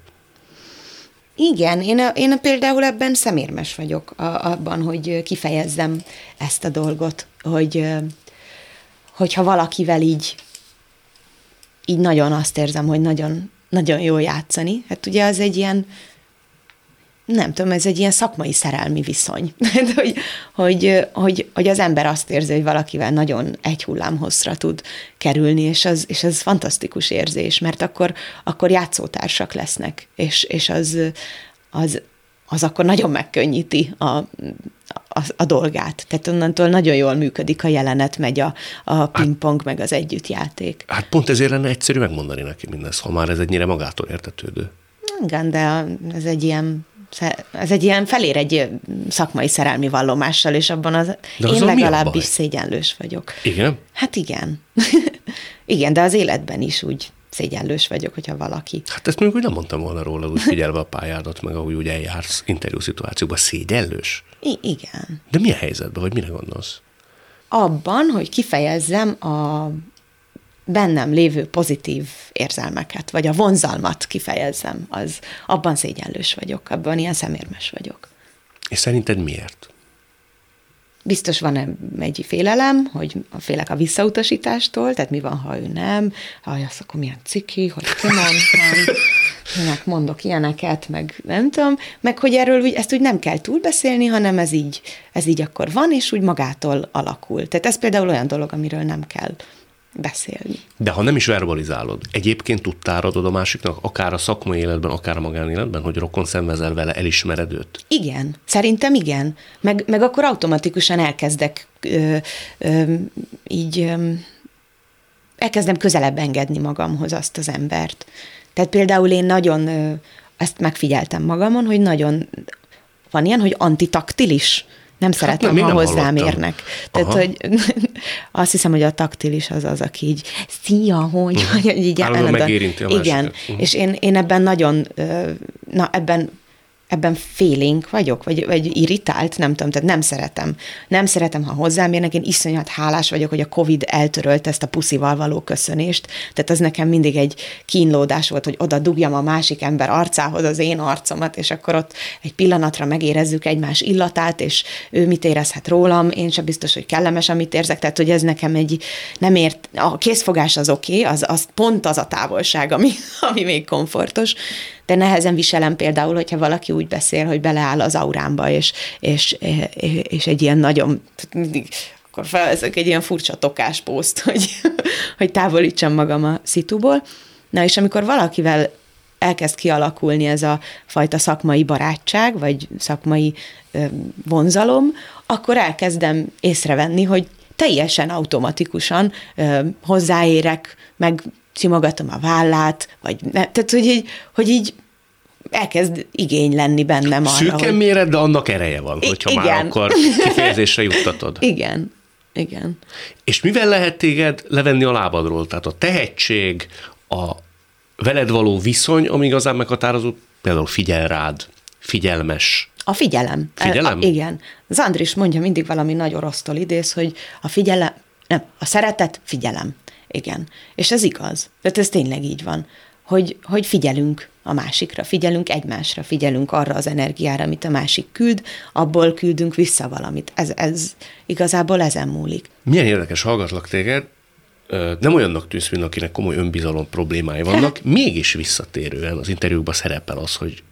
Igen, én, a, én a például ebben szemérmes vagyok a, abban, hogy kifejezzem ezt a dolgot, hogy hogyha valakivel így így nagyon azt érzem, hogy nagyon, nagyon jó játszani. Hát ugye az egy ilyen, nem tudom, ez egy ilyen szakmai szerelmi viszony. hogy, hogy, hogy, hogy az ember azt érzi, hogy valakivel nagyon egy hullámhosszra tud kerülni, és az, és az fantasztikus érzés, mert akkor, akkor játszótársak lesznek, és, és az, az, az akkor nagyon megkönnyíti a, a, a dolgát. Tehát onnantól nagyon jól működik a jelenet, megy a, a pingpong, hát, meg az együttjáték. Hát pont ezért lenne egyszerű megmondani neki mindezt, ha már ez ennyire magától értetődő. Igen, de ez egy ilyen ez egy ilyen felér egy szakmai szerelmi vallomással, és abban az, de én legalábbis szégyenlős vagyok. Igen? Hát igen. igen, de az életben is úgy szégyenlős vagyok, hogyha valaki. Hát ezt mondjuk, hogy nem mondtam volna róla, úgy figyelve a pályádat, meg ahogy úgy eljársz interjú szituációban, szégyenlős? I- igen. De milyen helyzetben, vagy mire gondolsz? Abban, hogy kifejezzem a bennem lévő pozitív érzelmeket, vagy a vonzalmat kifejezzem, az abban szégyenlős vagyok, abban ilyen szemérmes vagyok. És szerinted miért? Biztos van egy félelem, hogy félek a visszautasítástól, tehát mi van, ha ő nem, ha az akkor milyen ciki, hogy kimondtam, minek mondok ilyeneket, meg nem tudom, meg hogy erről úgy, ezt úgy nem kell túlbeszélni, hanem ez így, ez így akkor van, és úgy magától alakul. Tehát ez például olyan dolog, amiről nem kell beszélni. De ha nem is verbalizálod, egyébként tudtál adod a másiknak, akár a szakmai életben, akár a magánéletben, hogy rokon szenvezel vele, elismered őt? Igen, szerintem igen. Meg, meg akkor automatikusan elkezdek ö, ö, így ö, elkezdem közelebb engedni magamhoz azt az embert. Tehát például én nagyon, ö, ezt megfigyeltem magamon, hogy nagyon van ilyen, hogy antitaktilis nem hát szeretem, nem, ha hozzám hallottam. érnek. Tehát, Aha. hogy azt hiszem, hogy a taktilis az az, aki így, szia, hogy, uh-huh. hogy így Állandóan megérinti a Igen, uh-huh. és én, én ebben nagyon, na ebben ebben félénk vagyok, vagy, vagy irritált, nem tudom, tehát nem szeretem. Nem szeretem, ha hozzám érnek, én iszonyat hálás vagyok, hogy a Covid eltörölt ezt a puszival való köszönést, tehát az nekem mindig egy kínlódás volt, hogy oda dugjam a másik ember arcához az én arcomat, és akkor ott egy pillanatra megérezzük egymás illatát, és ő mit érezhet rólam, én sem biztos, hogy kellemes, amit érzek, tehát hogy ez nekem egy nem ért, a készfogás az oké, okay, az, az pont az a távolság, ami, ami még komfortos, de nehezen viselem például, hogyha valaki úgy beszél, hogy beleáll az aurámba, és, és, és egy ilyen nagyon, mindig akkor felveszek egy ilyen furcsa poszt, hogy, hogy távolítsam magam a szituból. Na és amikor valakivel elkezd kialakulni ez a fajta szakmai barátság, vagy szakmai vonzalom, akkor elkezdem észrevenni, hogy teljesen automatikusan hozzáérek, meg simogatom a vállát, vagy ne, tehát hogy így, hogy így elkezd igény lenni bennem arra, Szűken hogy... méret, de annak ereje van, hogyha igen. már akkor kifejezésre juttatod. Igen, igen. És mivel lehet téged levenni a lábadról? Tehát a tehetség, a veled való viszony, ami igazán meghatározó, például figyel rád, figyelmes. A figyelem. Figyelem? A, igen. Az Andris mondja mindig valami nagy orosztól idéz, hogy a figyelem, nem, a szeretet, figyelem. Igen. És ez igaz. Tehát ez tényleg így van, hogy, hogy figyelünk a másikra, figyelünk egymásra, figyelünk arra az energiára, amit a másik küld, abból küldünk vissza valamit. Ez, ez igazából ezen múlik. Milyen érdekes hallgatlak téged, nem olyannak tűnsz, mint akinek komoly önbizalom problémái vannak, mégis visszatérően az interjúkban szerepel az, hogy,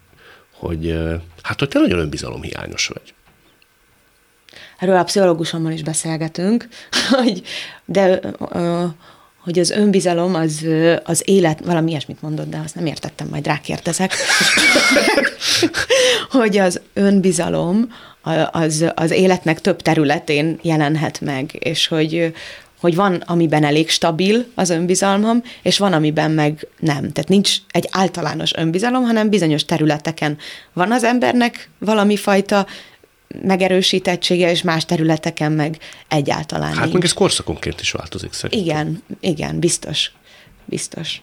hogy hát, hogy te nagyon önbizalomhiányos vagy. Erről a pszichológusommal is beszélgetünk, hogy, de hogy az önbizalom az, az élet, valami ilyesmit mondott, de azt nem értettem, majd rákérdezek, hogy az önbizalom az, az életnek több területén jelenhet meg, és hogy, hogy van, amiben elég stabil az önbizalmam, és van, amiben meg nem. Tehát nincs egy általános önbizalom, hanem bizonyos területeken van az embernek valami fajta megerősítettsége, és más területeken meg egyáltalán Hát nincs. meg ez korszakonként is változik szerintem. Igen, igen, biztos. Biztos.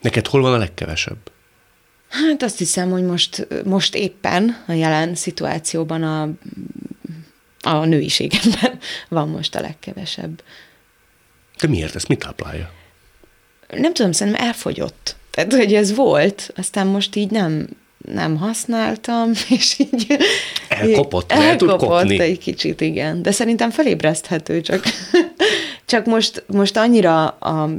Neked hol van a legkevesebb? Hát azt hiszem, hogy most, most éppen a jelen szituációban a a nőiségemben van most a legkevesebb. De miért ezt mit táplálja? Nem tudom, szerintem elfogyott. Tehát, hogy ez volt, aztán most így nem, nem használtam, és így... Elkopott, el tud kopni. egy kicsit, igen. De szerintem felébreszthető, csak, csak most, most annyira a,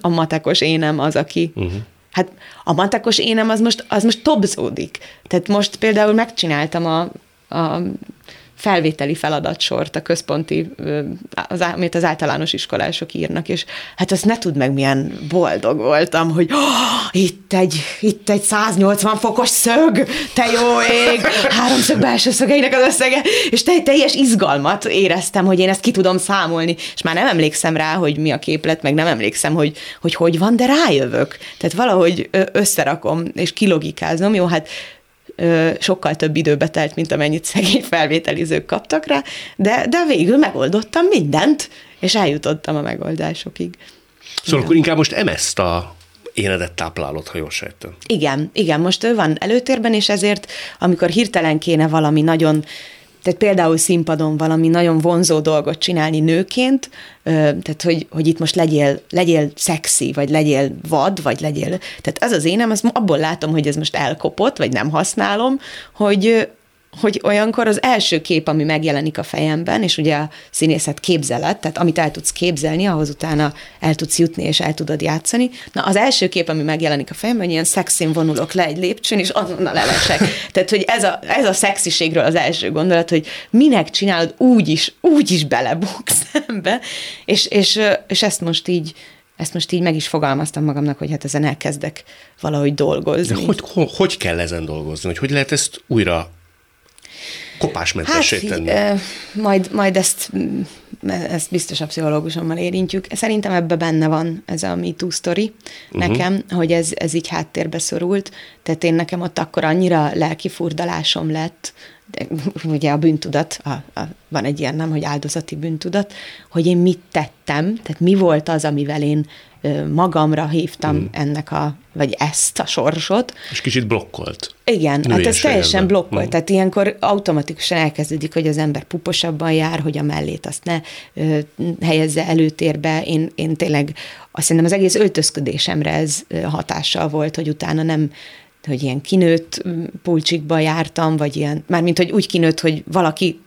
a matekos énem az, aki... Uh-huh. Hát a matekos énem az most, az most tobzódik. Tehát most például megcsináltam a, a felvételi feladatsort a központi, az, amit az általános iskolások írnak, és hát azt ne tud meg, milyen boldog voltam, hogy oh, itt, egy, itt egy 180 fokos szög, te jó ég, háromszög belső szögeinek az összege, és te, teljes izgalmat éreztem, hogy én ezt ki tudom számolni, és már nem emlékszem rá, hogy mi a képlet, meg nem emlékszem, hogy hogy, hogy van, de rájövök. Tehát valahogy összerakom, és kilogikázom, jó, hát sokkal több időbe telt, mint amennyit szegény felvételizők kaptak rá, de, de végül megoldottam mindent, és eljutottam a megoldásokig. Szóval igen. akkor inkább most emeszt a énedet táplálod, ha jól sejtem. Igen, igen, most ő van előtérben, és ezért, amikor hirtelen kéne valami nagyon tehát például színpadon valami nagyon vonzó dolgot csinálni nőként, tehát hogy, hogy itt most legyél, legyél szexi, vagy legyél vad, vagy legyél, tehát ez az énem, az abból látom, hogy ez most elkopott, vagy nem használom, hogy, hogy olyankor az első kép, ami megjelenik a fejemben, és ugye a színészet képzelet, tehát amit el tudsz képzelni, ahhoz utána el tudsz jutni, és el tudod játszani. Na, az első kép, ami megjelenik a fejemben, hogy ilyen szexin vonulok le egy lépcsőn, és azonnal elesek. tehát, hogy ez a, ez a szexiségről az első gondolat, hogy minek csinálod, úgy is, úgy is belebuksz szembe, és, és, és ezt most így, ezt most így meg is fogalmaztam magamnak, hogy hát ezen elkezdek valahogy dolgozni. De hogy, hogy kell ezen dolgozni? Hogy hogy lehet ezt újra kopásmentessé hát, tenni? E, majd, majd ezt, ezt biztos a pszichológusommal érintjük. Szerintem ebbe benne van ez a Me Too story uh-huh. nekem, hogy ez, ez így háttérbe szorult. Tehát én nekem ott akkor annyira lelki furdalásom lett, ugye a bűntudat, a, a, van egy ilyen nem, hogy áldozati bűntudat, hogy én mit tettem, tehát mi volt az, amivel én magamra hívtam hmm. ennek a, vagy ezt a sorsot. És kicsit blokkolt. Igen, hát ez teljesen blokkolt. Hmm. Tehát ilyenkor automatikusan elkezdődik, hogy az ember puposabban jár, hogy a mellét azt ne ö, helyezze előtérbe. Én, én tényleg azt hiszem az egész öltözködésemre ez hatással volt, hogy utána nem hogy ilyen kinőtt pulcsikba jártam, vagy ilyen, mármint, hogy úgy kinőtt, hogy valaki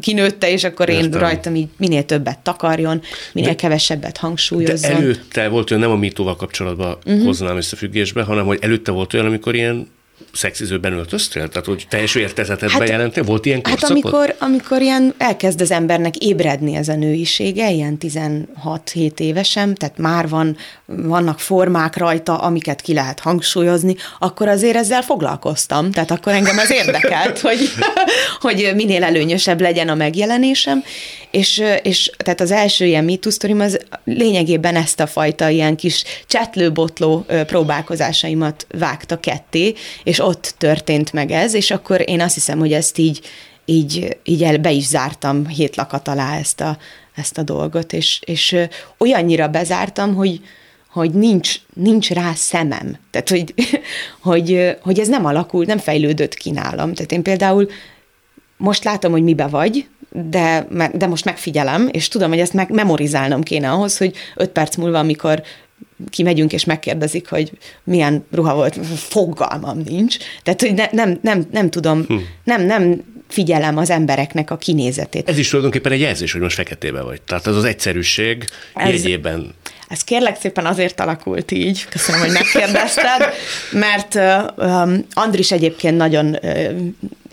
kinőtte, és akkor Értem. én rajtam így minél többet takarjon, minél de, kevesebbet hangsúlyozzon. De előtte volt olyan, nem a mitóval kapcsolatban uh-huh. hoznám összefüggésbe, hanem hogy előtte volt olyan, amikor ilyen szexizőben öltöztél? Tehát, hogy teljes értezetet hát, bejelentél? Volt ilyen korszakot? Hát amikor, amikor ilyen elkezd az embernek ébredni ez a nőisége, ilyen 16-7 évesen, tehát már van, vannak formák rajta, amiket ki lehet hangsúlyozni, akkor azért ezzel foglalkoztam. Tehát akkor engem ez érdekelt, hogy, hogy minél előnyösebb legyen a megjelenésem, és, és tehát az első ilyen mítusztorim az lényegében ezt a fajta ilyen kis csetlőbotló próbálkozásaimat vágta ketté, és ott történt meg ez, és akkor én azt hiszem, hogy ezt így, így, így el, be is zártam hét lakat alá ezt a, ezt a dolgot, és, és olyannyira bezártam, hogy, hogy nincs, nincs rá szemem. Tehát, hogy, hogy, hogy ez nem alakult, nem fejlődött ki nálam. Tehát én például most látom, hogy mibe vagy, de, de most megfigyelem, és tudom, hogy ezt meg memorizálnom kéne ahhoz, hogy öt perc múlva, amikor kimegyünk és megkérdezik, hogy milyen ruha volt, fogalmam nincs. Tehát, hogy ne, nem, nem, nem tudom, hm. nem, nem figyelem az embereknek a kinézetét. Ez is tulajdonképpen egy jelzés, hogy most feketébe vagy. Tehát az az egyszerűség ez, jegyében. Ez kérlek szépen azért alakult így, köszönöm, hogy megkérdezted, mert um, Andris egyébként nagyon uh,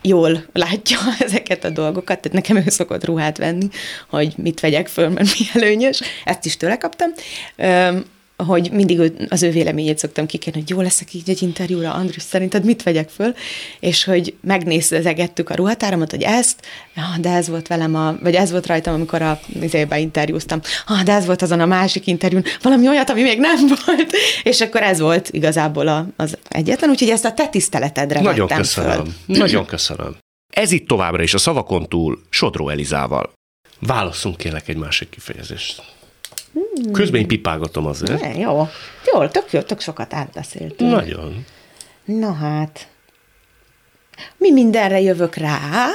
jól látja ezeket a dolgokat, tehát nekem ő szokott ruhát venni, hogy mit vegyek föl, mert mi előnyös. Ezt is tőle kaptam. Um, hogy mindig az ő véleményét szoktam kikérni, hogy jó leszek így egy interjúra, Andris, szerinted mit vegyek föl? És hogy megnézegettük a ruhatáramat, hogy ezt, ja, de ez volt velem, a, vagy ez volt rajtam, amikor a izébe interjúztam, ah, de ez volt azon a másik interjún, valami olyat, ami még nem volt. És akkor ez volt igazából a, az egyetlen, úgyhogy ezt a te tiszteletedre Nagyon köszönöm. Föl. Nagyon köszönöm. Ez itt továbbra is a szavakon túl Sodró Elizával. Válaszunk kérlek egy másik kifejezést. Hmm. Közben én pipálgatom azért. Ne, jó. Jó, tök jó, tök sokat átbeszéltünk. Nagyon. Na hát, mi mindenre jövök rá?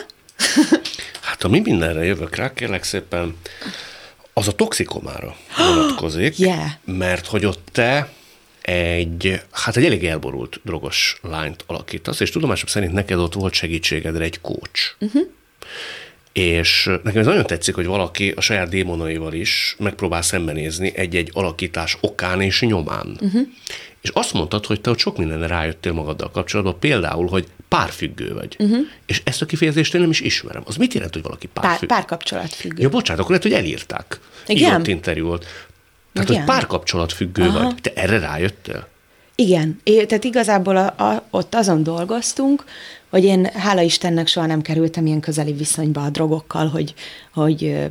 hát itt, ami mindenre jövök rá, kérlek szépen, az a toxikomára vonatkozik, Yeah. mert hogy ott te egy, hát egy elég elborult drogos lányt alakítasz, és tudomásom szerint neked ott volt segítségedre egy coach. Uh-huh. És nekem ez nagyon tetszik, hogy valaki a saját démonaival is megpróbál szembenézni egy-egy alakítás okán és nyomán. Uh-huh. És azt mondtad, hogy te ott sok mindenre rájöttél magaddal kapcsolatban, például, hogy párfüggő vagy. Uh-huh. És ezt a kifejezést én nem is ismerem. Az mit jelent, hogy valaki Pár, párfüggő? párkapcsolatfüggő. Ja, bocsánat, akkor lehet, hogy elírták. Igen? Írott interjú volt. Tehát, Igen. hogy párkapcsolat függő Aha. vagy. Te erre rájöttél? Igen, é, tehát igazából a, a, ott azon dolgoztunk, hogy én hála Istennek soha nem kerültem ilyen közeli viszonyba a drogokkal, hogy, hogy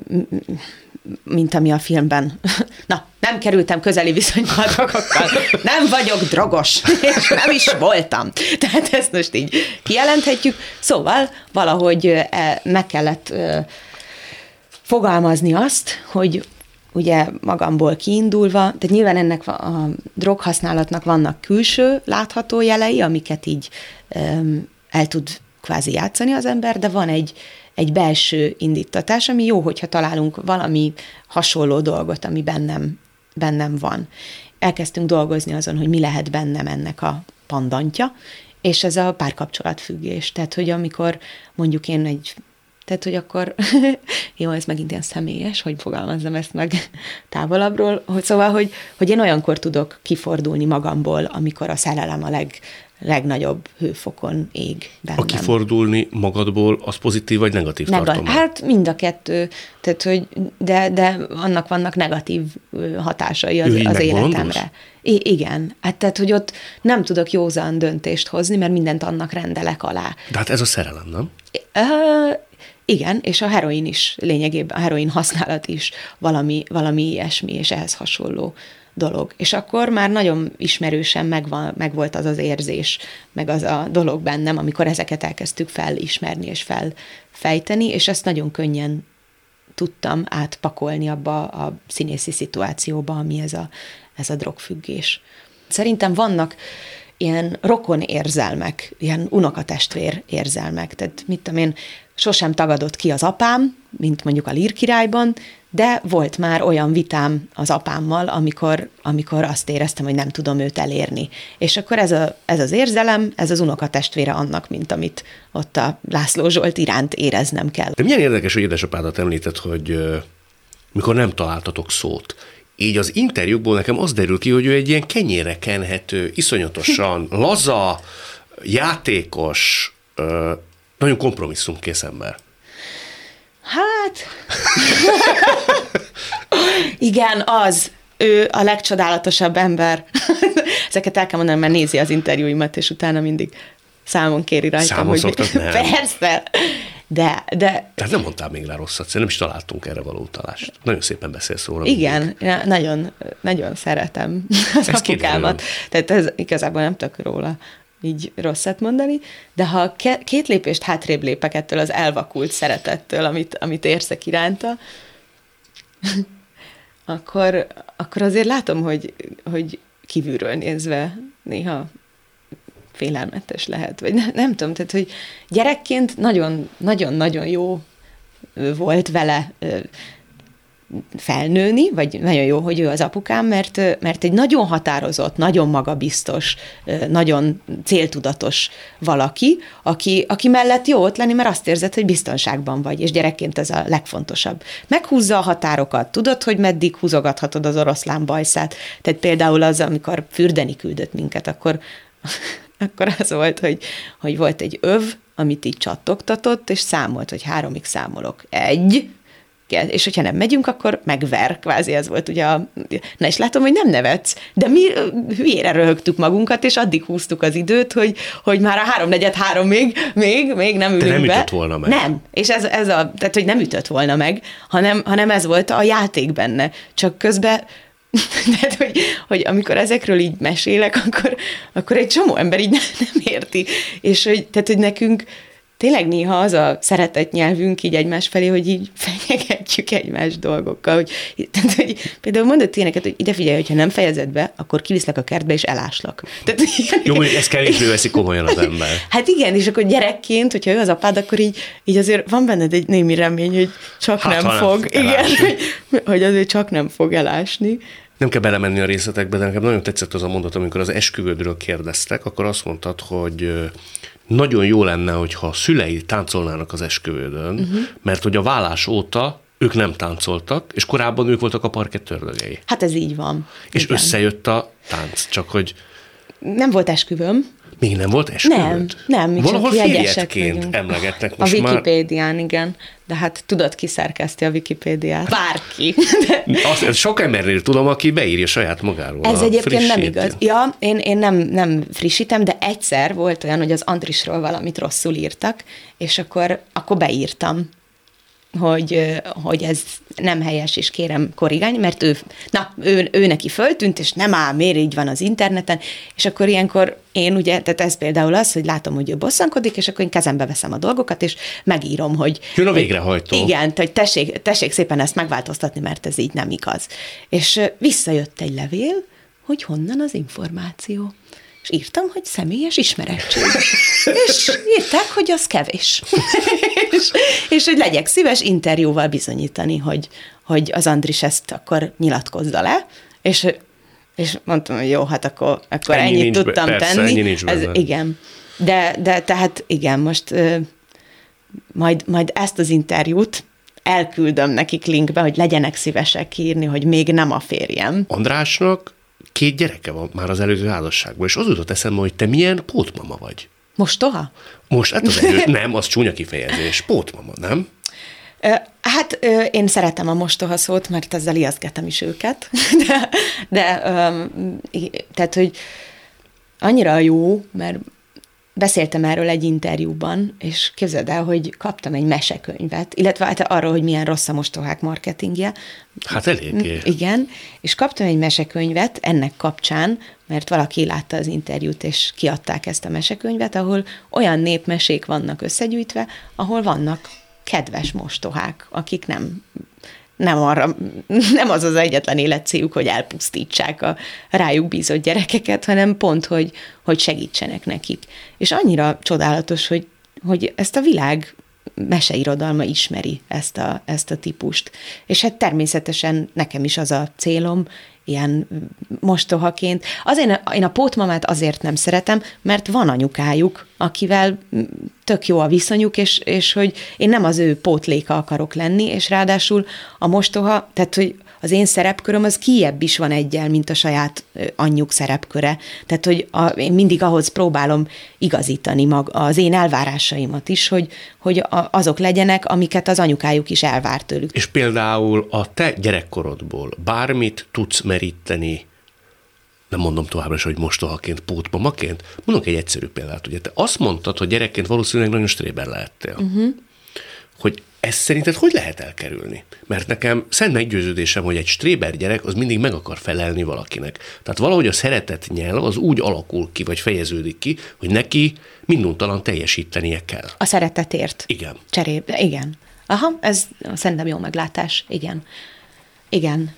mint ami a filmben. Na, nem kerültem közeli viszonyba a drogokkal. Nem vagyok drogos, és nem is voltam. Tehát ezt most így kijelenthetjük. Szóval valahogy e, meg kellett fogalmazni azt, hogy ugye magamból kiindulva, tehát nyilván ennek a droghasználatnak vannak külső látható jelei, amiket így el tud kvázi játszani az ember, de van egy, egy belső indítatás, ami jó, hogyha találunk valami hasonló dolgot, ami bennem, bennem van. Elkezdtünk dolgozni azon, hogy mi lehet bennem ennek a pandantja, és ez a párkapcsolatfüggés. Tehát, hogy amikor mondjuk én egy tehát, hogy akkor, jó, ez megint ilyen személyes, hogy fogalmazzam ezt meg távolabbról, hogy szóval, hogy, hogy én olyankor tudok kifordulni magamból, amikor a szerelem a leg, legnagyobb hőfokon ég bennem. A kifordulni magadból, az pozitív vagy negatív Nega- tartomány? hát mind a kettő, tehát, hogy de, de annak vannak negatív hatásai az, az életemre. I- igen, hát tehát, hogy ott nem tudok józan döntést hozni, mert mindent annak rendelek alá. De hát ez a szerelem, nem? Uh, igen, és a heroin is lényegében, a heroin használat is valami, valami ilyesmi, és ehhez hasonló dolog. És akkor már nagyon ismerősen megvan, megvolt az az érzés, meg az a dolog bennem, amikor ezeket elkezdtük felismerni és felfejteni, és ezt nagyon könnyen tudtam átpakolni abba a színészi szituációba, ami ez a, ez a drogfüggés. Szerintem vannak ilyen rokon érzelmek, ilyen unokatestvér érzelmek. Tehát mit tudom én, sosem tagadott ki az apám, mint mondjuk a Lír királyban, de volt már olyan vitám az apámmal, amikor, amikor azt éreztem, hogy nem tudom őt elérni. És akkor ez, a, ez az érzelem, ez az unokatestvére annak, mint amit ott a László Zsolt iránt éreznem kell. De milyen érdekes, hogy édesapádat említett, hogy mikor nem találtatok szót. Így az interjúkból nekem az derül ki, hogy ő egy ilyen kenyére kenhető, iszonyatosan laza, játékos, nagyon kompromisszumkész ember. Hát... Igen, az. Ő a legcsodálatosabb ember. Ezeket el kell mondanom, mert nézi az interjúimat, és utána mindig számon kéri rajtam, Számon hogy szoktak? Nem. persze. De, de Tehát nem mondtál még rá rosszat, szerintem is találtunk erre való utalást. Nagyon szépen beszélsz róla. mindig. igen, na- nagyon, nagyon szeretem az Ez apukámat. Tehát ez igazából nem tudok róla így rosszat mondani, de ha ke- két lépést hátrébb lépek ettől az elvakult szeretettől, amit, amit érzek iránta, akkor, akkor azért látom, hogy, hogy kívülről nézve néha félelmetes lehet, vagy ne, nem tudom, tehát, hogy gyerekként nagyon, nagyon-nagyon jó volt vele felnőni, vagy nagyon jó, hogy ő az apukám, mert, mert egy nagyon határozott, nagyon magabiztos, nagyon céltudatos valaki, aki, aki mellett jó ott lenni, mert azt érzed, hogy biztonságban vagy, és gyerekként ez a legfontosabb. Meghúzza a határokat, tudod, hogy meddig húzogathatod az oroszlán bajszát. Tehát például az, amikor fürdeni küldött minket, akkor, akkor az volt, hogy, hogy volt egy öv, amit így csattogtatott, és számolt, hogy háromig számolok. Egy, kell, és hogyha nem megyünk, akkor megver, kvázi ez volt ugye a... Na és látom, hogy nem nevetsz, de mi hülyére röhögtük magunkat, és addig húztuk az időt, hogy, hogy már a háromnegyed három még, még, még nem ülünk nem be. ütött volna meg. Nem, és ez, ez a, tehát hogy nem ütött volna meg, hanem, hanem ez volt a játék benne. Csak közben tehát, hogy, hogy amikor ezekről így mesélek, akkor, akkor egy csomó ember így nem, nem érti. És hogy, tehát, hogy nekünk tényleg néha az a szeretett nyelvünk így egymás felé, hogy így fenyegetjük egymás dolgokkal. Hogy, tehát, hogy például mondott ilyeneket, hogy ide figyelj, hogyha nem fejezed be, akkor kiviszlek a kertbe és eláslak. Tehát, Jó, hogy ezt kevésbé veszi komolyan az ember. Hát igen, és akkor gyerekként, hogyha ő az apád, akkor így, így azért van benned egy némi remény, hogy csak hát, nem fog. Nem igen, hogy, hogy azért csak nem fog elásni. Nem kell belemenni a részletekbe, de nekem nagyon tetszett az a mondat, amikor az esküvődről kérdeztek, akkor azt mondtad, hogy nagyon jó lenne, hogyha a szülei táncolnának az esküvődön, uh-huh. mert hogy a vállás óta ők nem táncoltak, és korábban ők voltak a parkett ördögei. Hát ez így van. És Igen. összejött a tánc, csak hogy... Nem volt esküvőm. Még nem volt esküvőd? Nem, nem, mi Valahol csak férjetként emlegetnek most A Wikipédián, már... igen. De hát tudod, ki szerkeszti a Wikipédiát? Bárki. Azt, sok embernél tudom, aki beírja saját magáról. Ez egyébként nem igaz. Ja, én, én nem, nem frissítem, de egyszer volt olyan, hogy az Antrisról valamit rosszul írtak, és akkor, akkor beírtam hogy, hogy ez nem helyes, és kérem korrigálni, mert ő, na, ő, ő neki föltűnt, és nem áll, miért így van az interneten, és akkor ilyenkor én ugye, tehát ez például az, hogy látom, hogy ő bosszankodik, és akkor én kezembe veszem a dolgokat, és megírom, hogy... Jön a végrehajtó. Hogy, igen, hogy tessék, tessék szépen ezt megváltoztatni, mert ez így nem igaz. És visszajött egy levél, hogy honnan az információ és írtam, hogy személyes ismerettség. és írták, hogy az kevés. és, és hogy legyek szíves interjúval bizonyítani, hogy, hogy az Andris ezt akkor nyilatkozza le, és és mondtam, hogy jó, hát akkor, akkor ennyi ennyit tudtam be, persze, tenni. Ennyi nincs Ez, igen. De, de tehát igen, most ö, majd, majd ezt az interjút elküldöm nekik linkbe, hogy legyenek szívesek írni, hogy még nem a férjem. Andrásnak két gyereke van már az előző házasságból, és az jutott eszembe, hogy te milyen pótmama vagy. Mostoha? Most, hát az elő, nem, az csúnya kifejezés. Pótmama, nem? Hát én szeretem a mostoha szót, mert ezzel ijesztgetem is őket, de, de tehát, hogy annyira jó, mert beszéltem erről egy interjúban, és képzeld el, hogy kaptam egy mesekönyvet, illetve hát arról, hogy milyen rossz a mostohák marketingje. Hát eléggé. Igen, és kaptam egy mesekönyvet ennek kapcsán, mert valaki látta az interjút, és kiadták ezt a mesekönyvet, ahol olyan népmesék vannak összegyűjtve, ahol vannak kedves mostohák, akik nem nem, arra, nem az az egyetlen életcéljuk, hogy elpusztítsák a rájuk bízott gyerekeket, hanem pont, hogy, hogy segítsenek nekik. És annyira csodálatos, hogy, hogy ezt a világ meseirodalma ismeri ezt a, ezt a típust. És hát természetesen nekem is az a célom, ilyen mostohaként. Azért én a pótmamát azért nem szeretem, mert van anyukájuk, akivel tök jó a viszonyuk, és, és hogy én nem az ő pótléka akarok lenni, és ráadásul a mostoha, tehát hogy az én szerepköröm az kiebb is van egyel, mint a saját anyjuk szerepköre. Tehát, hogy a, én mindig ahhoz próbálom igazítani mag, az én elvárásaimat is, hogy, hogy a, azok legyenek, amiket az anyukájuk is elvár tőlük. És például a te gyerekkorodból bármit tudsz meríteni nem mondom továbbra is, hogy mostohaként, pótmamaként. Mondok egy egyszerű példát. Ugye te azt mondtad, hogy gyerekként valószínűleg nagyon stréber lehettél. Uh-huh. Hogy ezt szerinted hogy lehet elkerülni? Mert nekem szent meggyőződésem, hogy egy stréber gyerek az mindig meg akar felelni valakinek. Tehát valahogy a szeretet nyelv az úgy alakul ki, vagy fejeződik ki, hogy neki minduntalan teljesítenie kell. A szeretetért. Igen. Cserébe, igen. Aha, ez szerintem jó meglátás. Igen. Igen.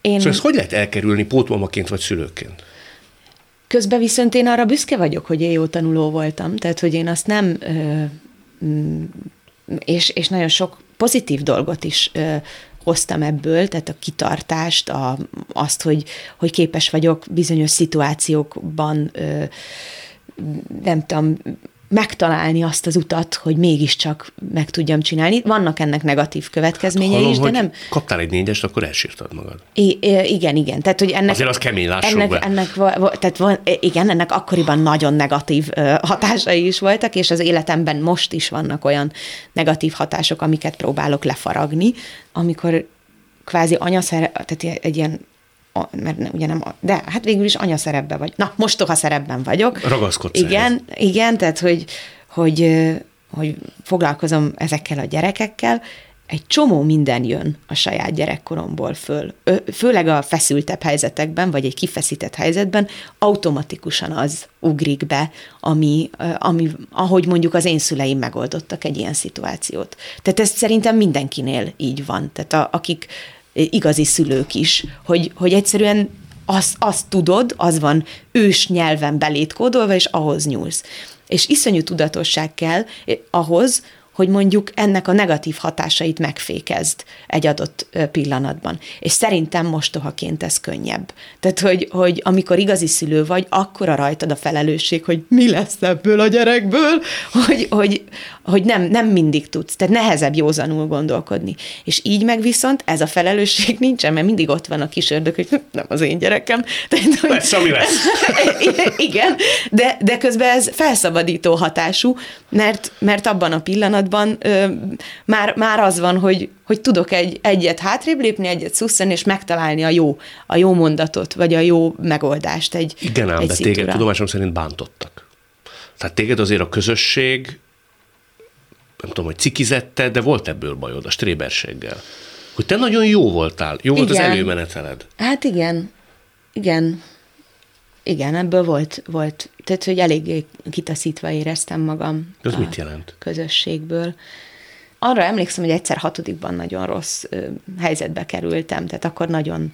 Én... Szóval ezt hogy lehet elkerülni pótmamaként vagy szülőként? Közben viszont én arra büszke vagyok, hogy én jó tanuló voltam, tehát hogy én azt nem ö, és, és nagyon sok pozitív dolgot is ö, hoztam ebből, tehát a kitartást, a, azt, hogy, hogy képes vagyok bizonyos szituációkban, ö, nem tudom, megtalálni azt az utat, hogy mégiscsak meg tudjam csinálni. Vannak ennek negatív következményei Hallom, is, de nem... kaptál egy négyest, akkor elsírtad magad. I, igen, igen. Tehát, hogy ennek, Azért az kemény, lássuk ennek, be. Ennek, tehát van, igen, ennek akkoriban nagyon negatív hatásai is voltak, és az életemben most is vannak olyan negatív hatások, amiket próbálok lefaragni, amikor kvázi anyaszer, tehát egy ilyen mert ugye nem, de hát végül is anyaszerepben vagy. Na, mostoha szerepben vagyok. Ragaszkodsz Igen, ehhez. igen, tehát hogy, hogy, hogy foglalkozom ezekkel a gyerekekkel, egy csomó minden jön a saját gyerekkoromból föl. Főleg a feszültebb helyzetekben, vagy egy kifeszített helyzetben automatikusan az ugrik be, ami, ami, ahogy mondjuk az én szüleim megoldottak egy ilyen szituációt. Tehát ez szerintem mindenkinél így van. Tehát a, akik igazi szülők is, hogy, hogy egyszerűen azt, azt tudod, az van ős nyelven belétkódolva, és ahhoz nyúlsz. És iszonyú tudatosság kell ahhoz, hogy mondjuk ennek a negatív hatásait megfékezd egy adott pillanatban. És szerintem mostohaként ez könnyebb. Tehát, hogy, hogy amikor igazi szülő vagy, akkor a rajtad a felelősség, hogy mi lesz ebből a gyerekből, hogy, hogy, hogy nem, nem mindig tudsz. Tehát nehezebb józanul gondolkodni. És így meg viszont ez a felelősség nincsen, mert mindig ott van a kis ördög, hogy nem az én gyerekem. Tehát, hogy... Lesz, ami lesz. Igen, de, de közben ez felszabadító hatású, mert, mert abban a pillanatban ö, már, már az van, hogy, hogy tudok egy, egyet hátrébb lépni, egyet szusszani, és megtalálni a jó, a jó mondatot, vagy a jó megoldást egy Igen ám, egy de szitúra. téged tudomásom szerint bántottak. Tehát téged azért a közösség, nem tudom, hogy cikizette, de volt ebből bajod a stréberséggel. Hogy te nagyon jó voltál, jó volt igen. az előmeneteled. Hát igen, igen, igen, ebből volt, volt tehát, hogy eléggé kitaszítva éreztem magam. Ez mit jelent? Közösségből. Arra emlékszem, hogy egyszer hatodikban nagyon rossz ö, helyzetbe kerültem, tehát akkor nagyon,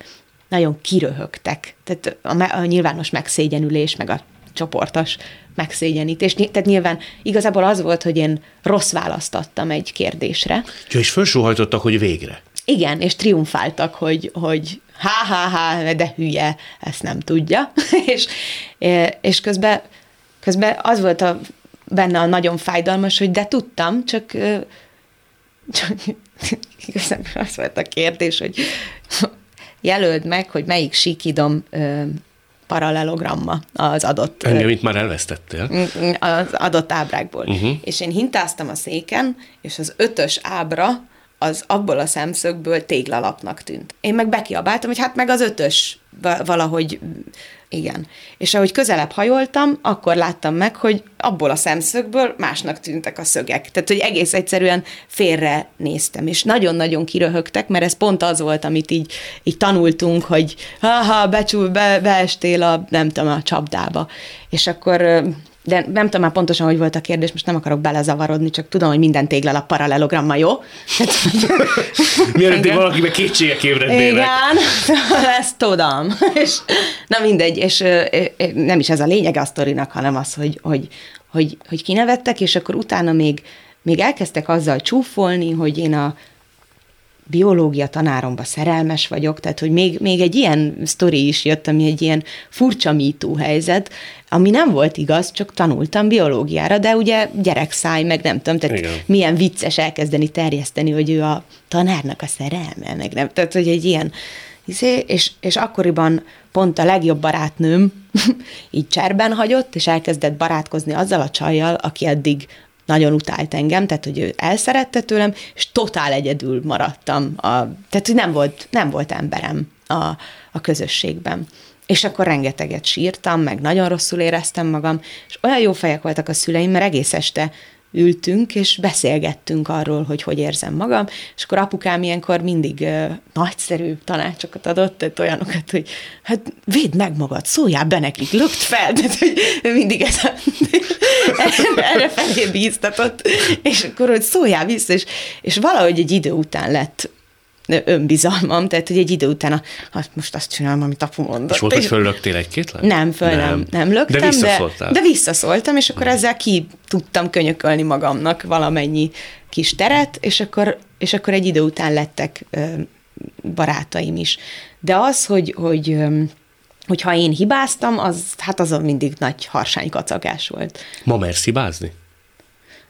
nagyon kiröhögtek. Tehát a, a nyilvános megszégyenülés, meg a csoportos megszégyenítés. Tehát nyilván igazából az volt, hogy én rossz választattam egy kérdésre. Ja, és felsóhajtottak, hogy végre. Igen, és triumfáltak, hogy, hogy ha-ha-ha, de hülye, ezt nem tudja. és, és közben, közben az volt a, benne a nagyon fájdalmas, hogy de tudtam, csak, csak igazából az volt a kérdés, hogy jelöld meg, hogy melyik síkidom paralelogramma az adott... Engem itt már elvesztettél. Az adott ábrákból. Uh-huh. És én hintáztam a széken, és az ötös ábra az abból a szemszögből téglalapnak tűnt. Én meg bekiabáltam, hogy hát meg az ötös valahogy, igen. És ahogy közelebb hajoltam, akkor láttam meg, hogy abból a szemszögből másnak tűntek a szögek. Tehát, hogy egész egyszerűen félre néztem, és nagyon-nagyon kiröhögtek, mert ez pont az volt, amit így, így tanultunk, hogy ha becsúl, be, beestél a, nem tudom, a csapdába. És akkor de nem tudom már pontosan, hogy volt a kérdés, most nem akarok belezavarodni, csak tudom, hogy minden téglalap paralelogramma, jó? Mielőtt valakiben kétségek ébrednének. Igen, ezt tudom. És, na mindegy, és nem is ez a lényeg a sztorinak, hanem az, hogy, hogy, hogy, hogy kinevettek, és akkor utána még, még elkezdtek azzal csúfolni, hogy én a biológia tanáromba szerelmes vagyok, tehát hogy még, még egy ilyen sztori is jött, ami egy ilyen furcsa mító helyzet, ami nem volt igaz, csak tanultam biológiára, de ugye gyerekszáj, meg nem tudom, tehát Igen. milyen vicces elkezdeni terjeszteni, hogy ő a tanárnak a szerelme, meg nem, tehát hogy egy ilyen, izé, és, és akkoriban pont a legjobb barátnőm így cserben hagyott, és elkezdett barátkozni azzal a csajjal, aki eddig nagyon utált engem, tehát hogy ő elszerette tőlem, és totál egyedül maradtam. A, tehát, hogy nem volt, nem volt emberem a, a közösségben. És akkor rengeteget sírtam, meg nagyon rosszul éreztem magam, és olyan jó fejek voltak a szüleim, mert egész este ültünk, és beszélgettünk arról, hogy hogy érzem magam, és akkor apukám ilyenkor mindig uh, nagyszerű tanácsokat adott, tehát olyanokat, hogy hát védd meg magad, szóljál be nekik, lökt fel, tehát hogy mindig ez a, erre felé bíztatott, és akkor, hogy szóljál vissza, és, és valahogy egy idő után lett önbizalmam, tehát hogy egy idő után a, hát most azt csinálom, amit apu mondott. És volt, hogy föllöktél egy-két? Nem, föl nem, nem, nem löktem, de, visszaszóltál. de, de visszaszóltam, és akkor ezzel ki tudtam könyökölni magamnak valamennyi kis teret, és akkor, és akkor egy idő után lettek barátaim is. De az, hogy, hogy hogyha én hibáztam, az, hát azon mindig nagy harsány kacagás volt. Ma mersz hibázni?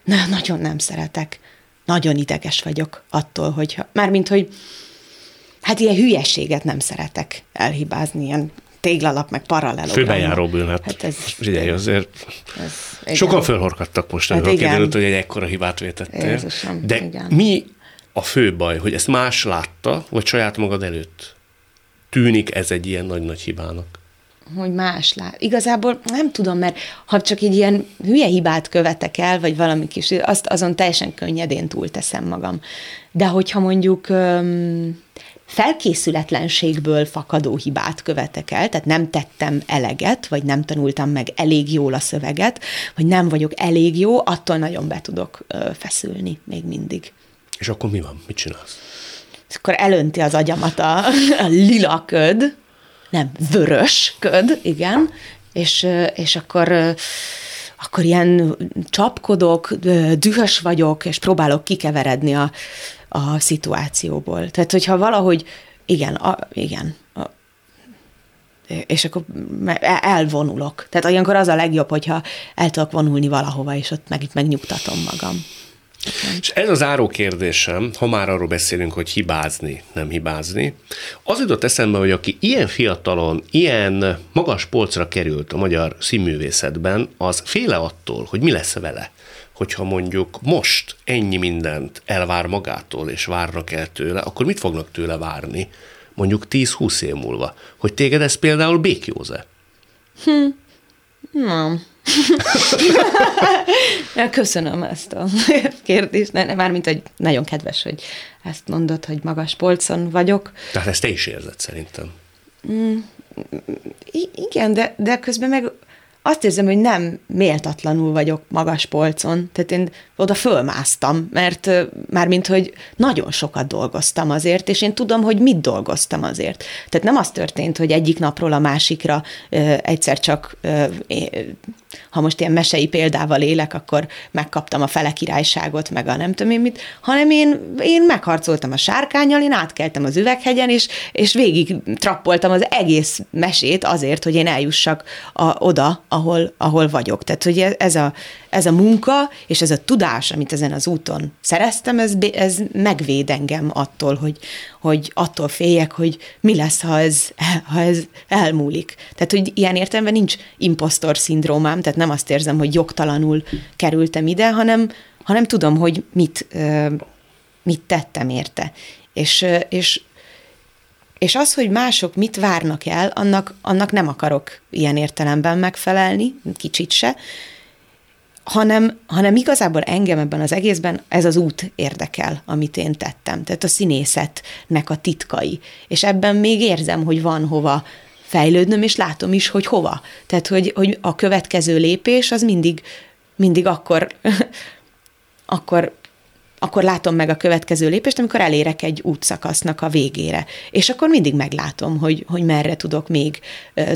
Na, nagyon nem szeretek nagyon ideges vagyok attól, hogyha, mármint, hogy hát ilyen hülyeséget nem szeretek elhibázni, ilyen téglalap, meg paralelok. Főbejáró bűn, hát, ez, figyelj, azért ez, sokan fölhorkadtak most, hát hogy kiderült, hogy egy ekkora hibát vétettél. Jézusom, De igen. mi a fő baj, hogy ezt más látta, vagy saját magad előtt? Tűnik ez egy ilyen nagy-nagy hibának? Hogy más lát. Igazából nem tudom, mert ha csak egy ilyen hülye hibát követek el, vagy valami kis, azt azon teljesen könnyedén túlteszem magam. De hogyha mondjuk öm, felkészületlenségből fakadó hibát követek el, tehát nem tettem eleget, vagy nem tanultam meg elég jól a szöveget, vagy nem vagyok elég jó, attól nagyon be tudok ö, feszülni még mindig. És akkor mi van? Mit csinálsz? És akkor elönti az agyamat a, a lila köd, nem, vörös köd, igen, és, és akkor akkor ilyen csapkodok, dühös vagyok, és próbálok kikeveredni a, a szituációból. Tehát, hogyha valahogy, igen, a, igen, a, és akkor elvonulok. Tehát olyankor az a legjobb, hogyha el tudok vonulni valahova, és ott meg, megnyugtatom magam. És ez az áró kérdésem, ha már arról beszélünk, hogy hibázni, nem hibázni, az jutott eszembe, hogy aki ilyen fiatalon, ilyen magas polcra került a magyar színművészetben, az féle attól, hogy mi lesz vele hogyha mondjuk most ennyi mindent elvár magától, és várnak el tőle, akkor mit fognak tőle várni mondjuk 10-20 év múlva? Hogy téged ez például békjóze? Hm. Nem. Köszönöm ezt a kérdést, ne, mármint, hogy nagyon kedves, hogy ezt mondod, hogy magas polcon vagyok. Tehát ezt te is érzed szerintem. Mm, igen, de, de közben meg azt érzem, hogy nem méltatlanul vagyok magas polcon, tehát én oda fölmásztam, mert mármint, hogy nagyon sokat dolgoztam azért, és én tudom, hogy mit dolgoztam azért. Tehát nem az történt, hogy egyik napról a másikra ö, egyszer csak, ö, ha most ilyen mesei példával élek, akkor megkaptam a fele királyságot, meg a nem tudom én mit, hanem én, én megharcoltam a sárkányjal, én átkeltem az üveghegyen, és, és végig trappoltam az egész mesét azért, hogy én eljussak a, oda, ahol, ahol vagyok. Tehát, hogy ez a, ez a munka, és ez a tudás, amit ezen az úton szereztem, ez, ez megvéd engem attól, hogy, hogy attól féljek, hogy mi lesz, ha ez, ha ez elmúlik. Tehát, hogy ilyen értelemben nincs impostor szindrómám, tehát nem azt érzem, hogy jogtalanul kerültem ide, hanem, hanem tudom, hogy mit, mit tettem érte. És, és és az, hogy mások mit várnak el, annak, annak nem akarok ilyen értelemben megfelelni, kicsit se, hanem, hanem igazából engem ebben az egészben ez az út érdekel, amit én tettem. Tehát a színészetnek a titkai. És ebben még érzem, hogy van hova fejlődnöm, és látom is, hogy hova. Tehát, hogy, hogy a következő lépés az mindig, mindig akkor, akkor akkor látom meg a következő lépést, amikor elérek egy útszakasznak a végére. És akkor mindig meglátom, hogy, hogy merre tudok még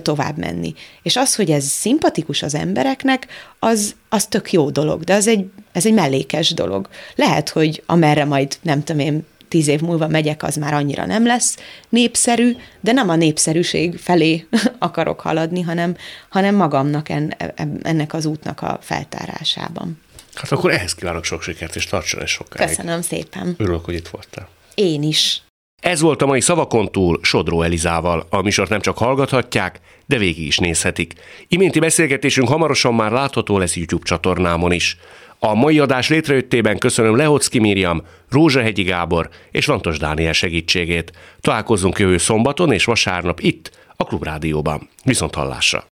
tovább menni. És az, hogy ez szimpatikus az embereknek, az, az tök jó dolog, de az egy, ez egy mellékes dolog. Lehet, hogy amerre majd, nem tudom én, tíz év múlva megyek, az már annyira nem lesz népszerű, de nem a népszerűség felé akarok haladni, hanem, hanem magamnak en, ennek az útnak a feltárásában. Hát akkor ehhez kívánok sok sikert, és tartson ez sokáig. Köszönöm szépen. Örülök, hogy itt voltál. Én is. Ez volt a mai Szavakon túl Sodró Elizával. A műsort nem csak hallgathatják, de végig is nézhetik. Iménti beszélgetésünk hamarosan már látható lesz YouTube csatornámon is. A mai adás létrejöttében köszönöm Lehocki Miriam, Rózsahegyi Gábor és Lantos Dániel segítségét. Találkozzunk jövő szombaton és vasárnap itt, a Klubrádióban. Viszont hallásra!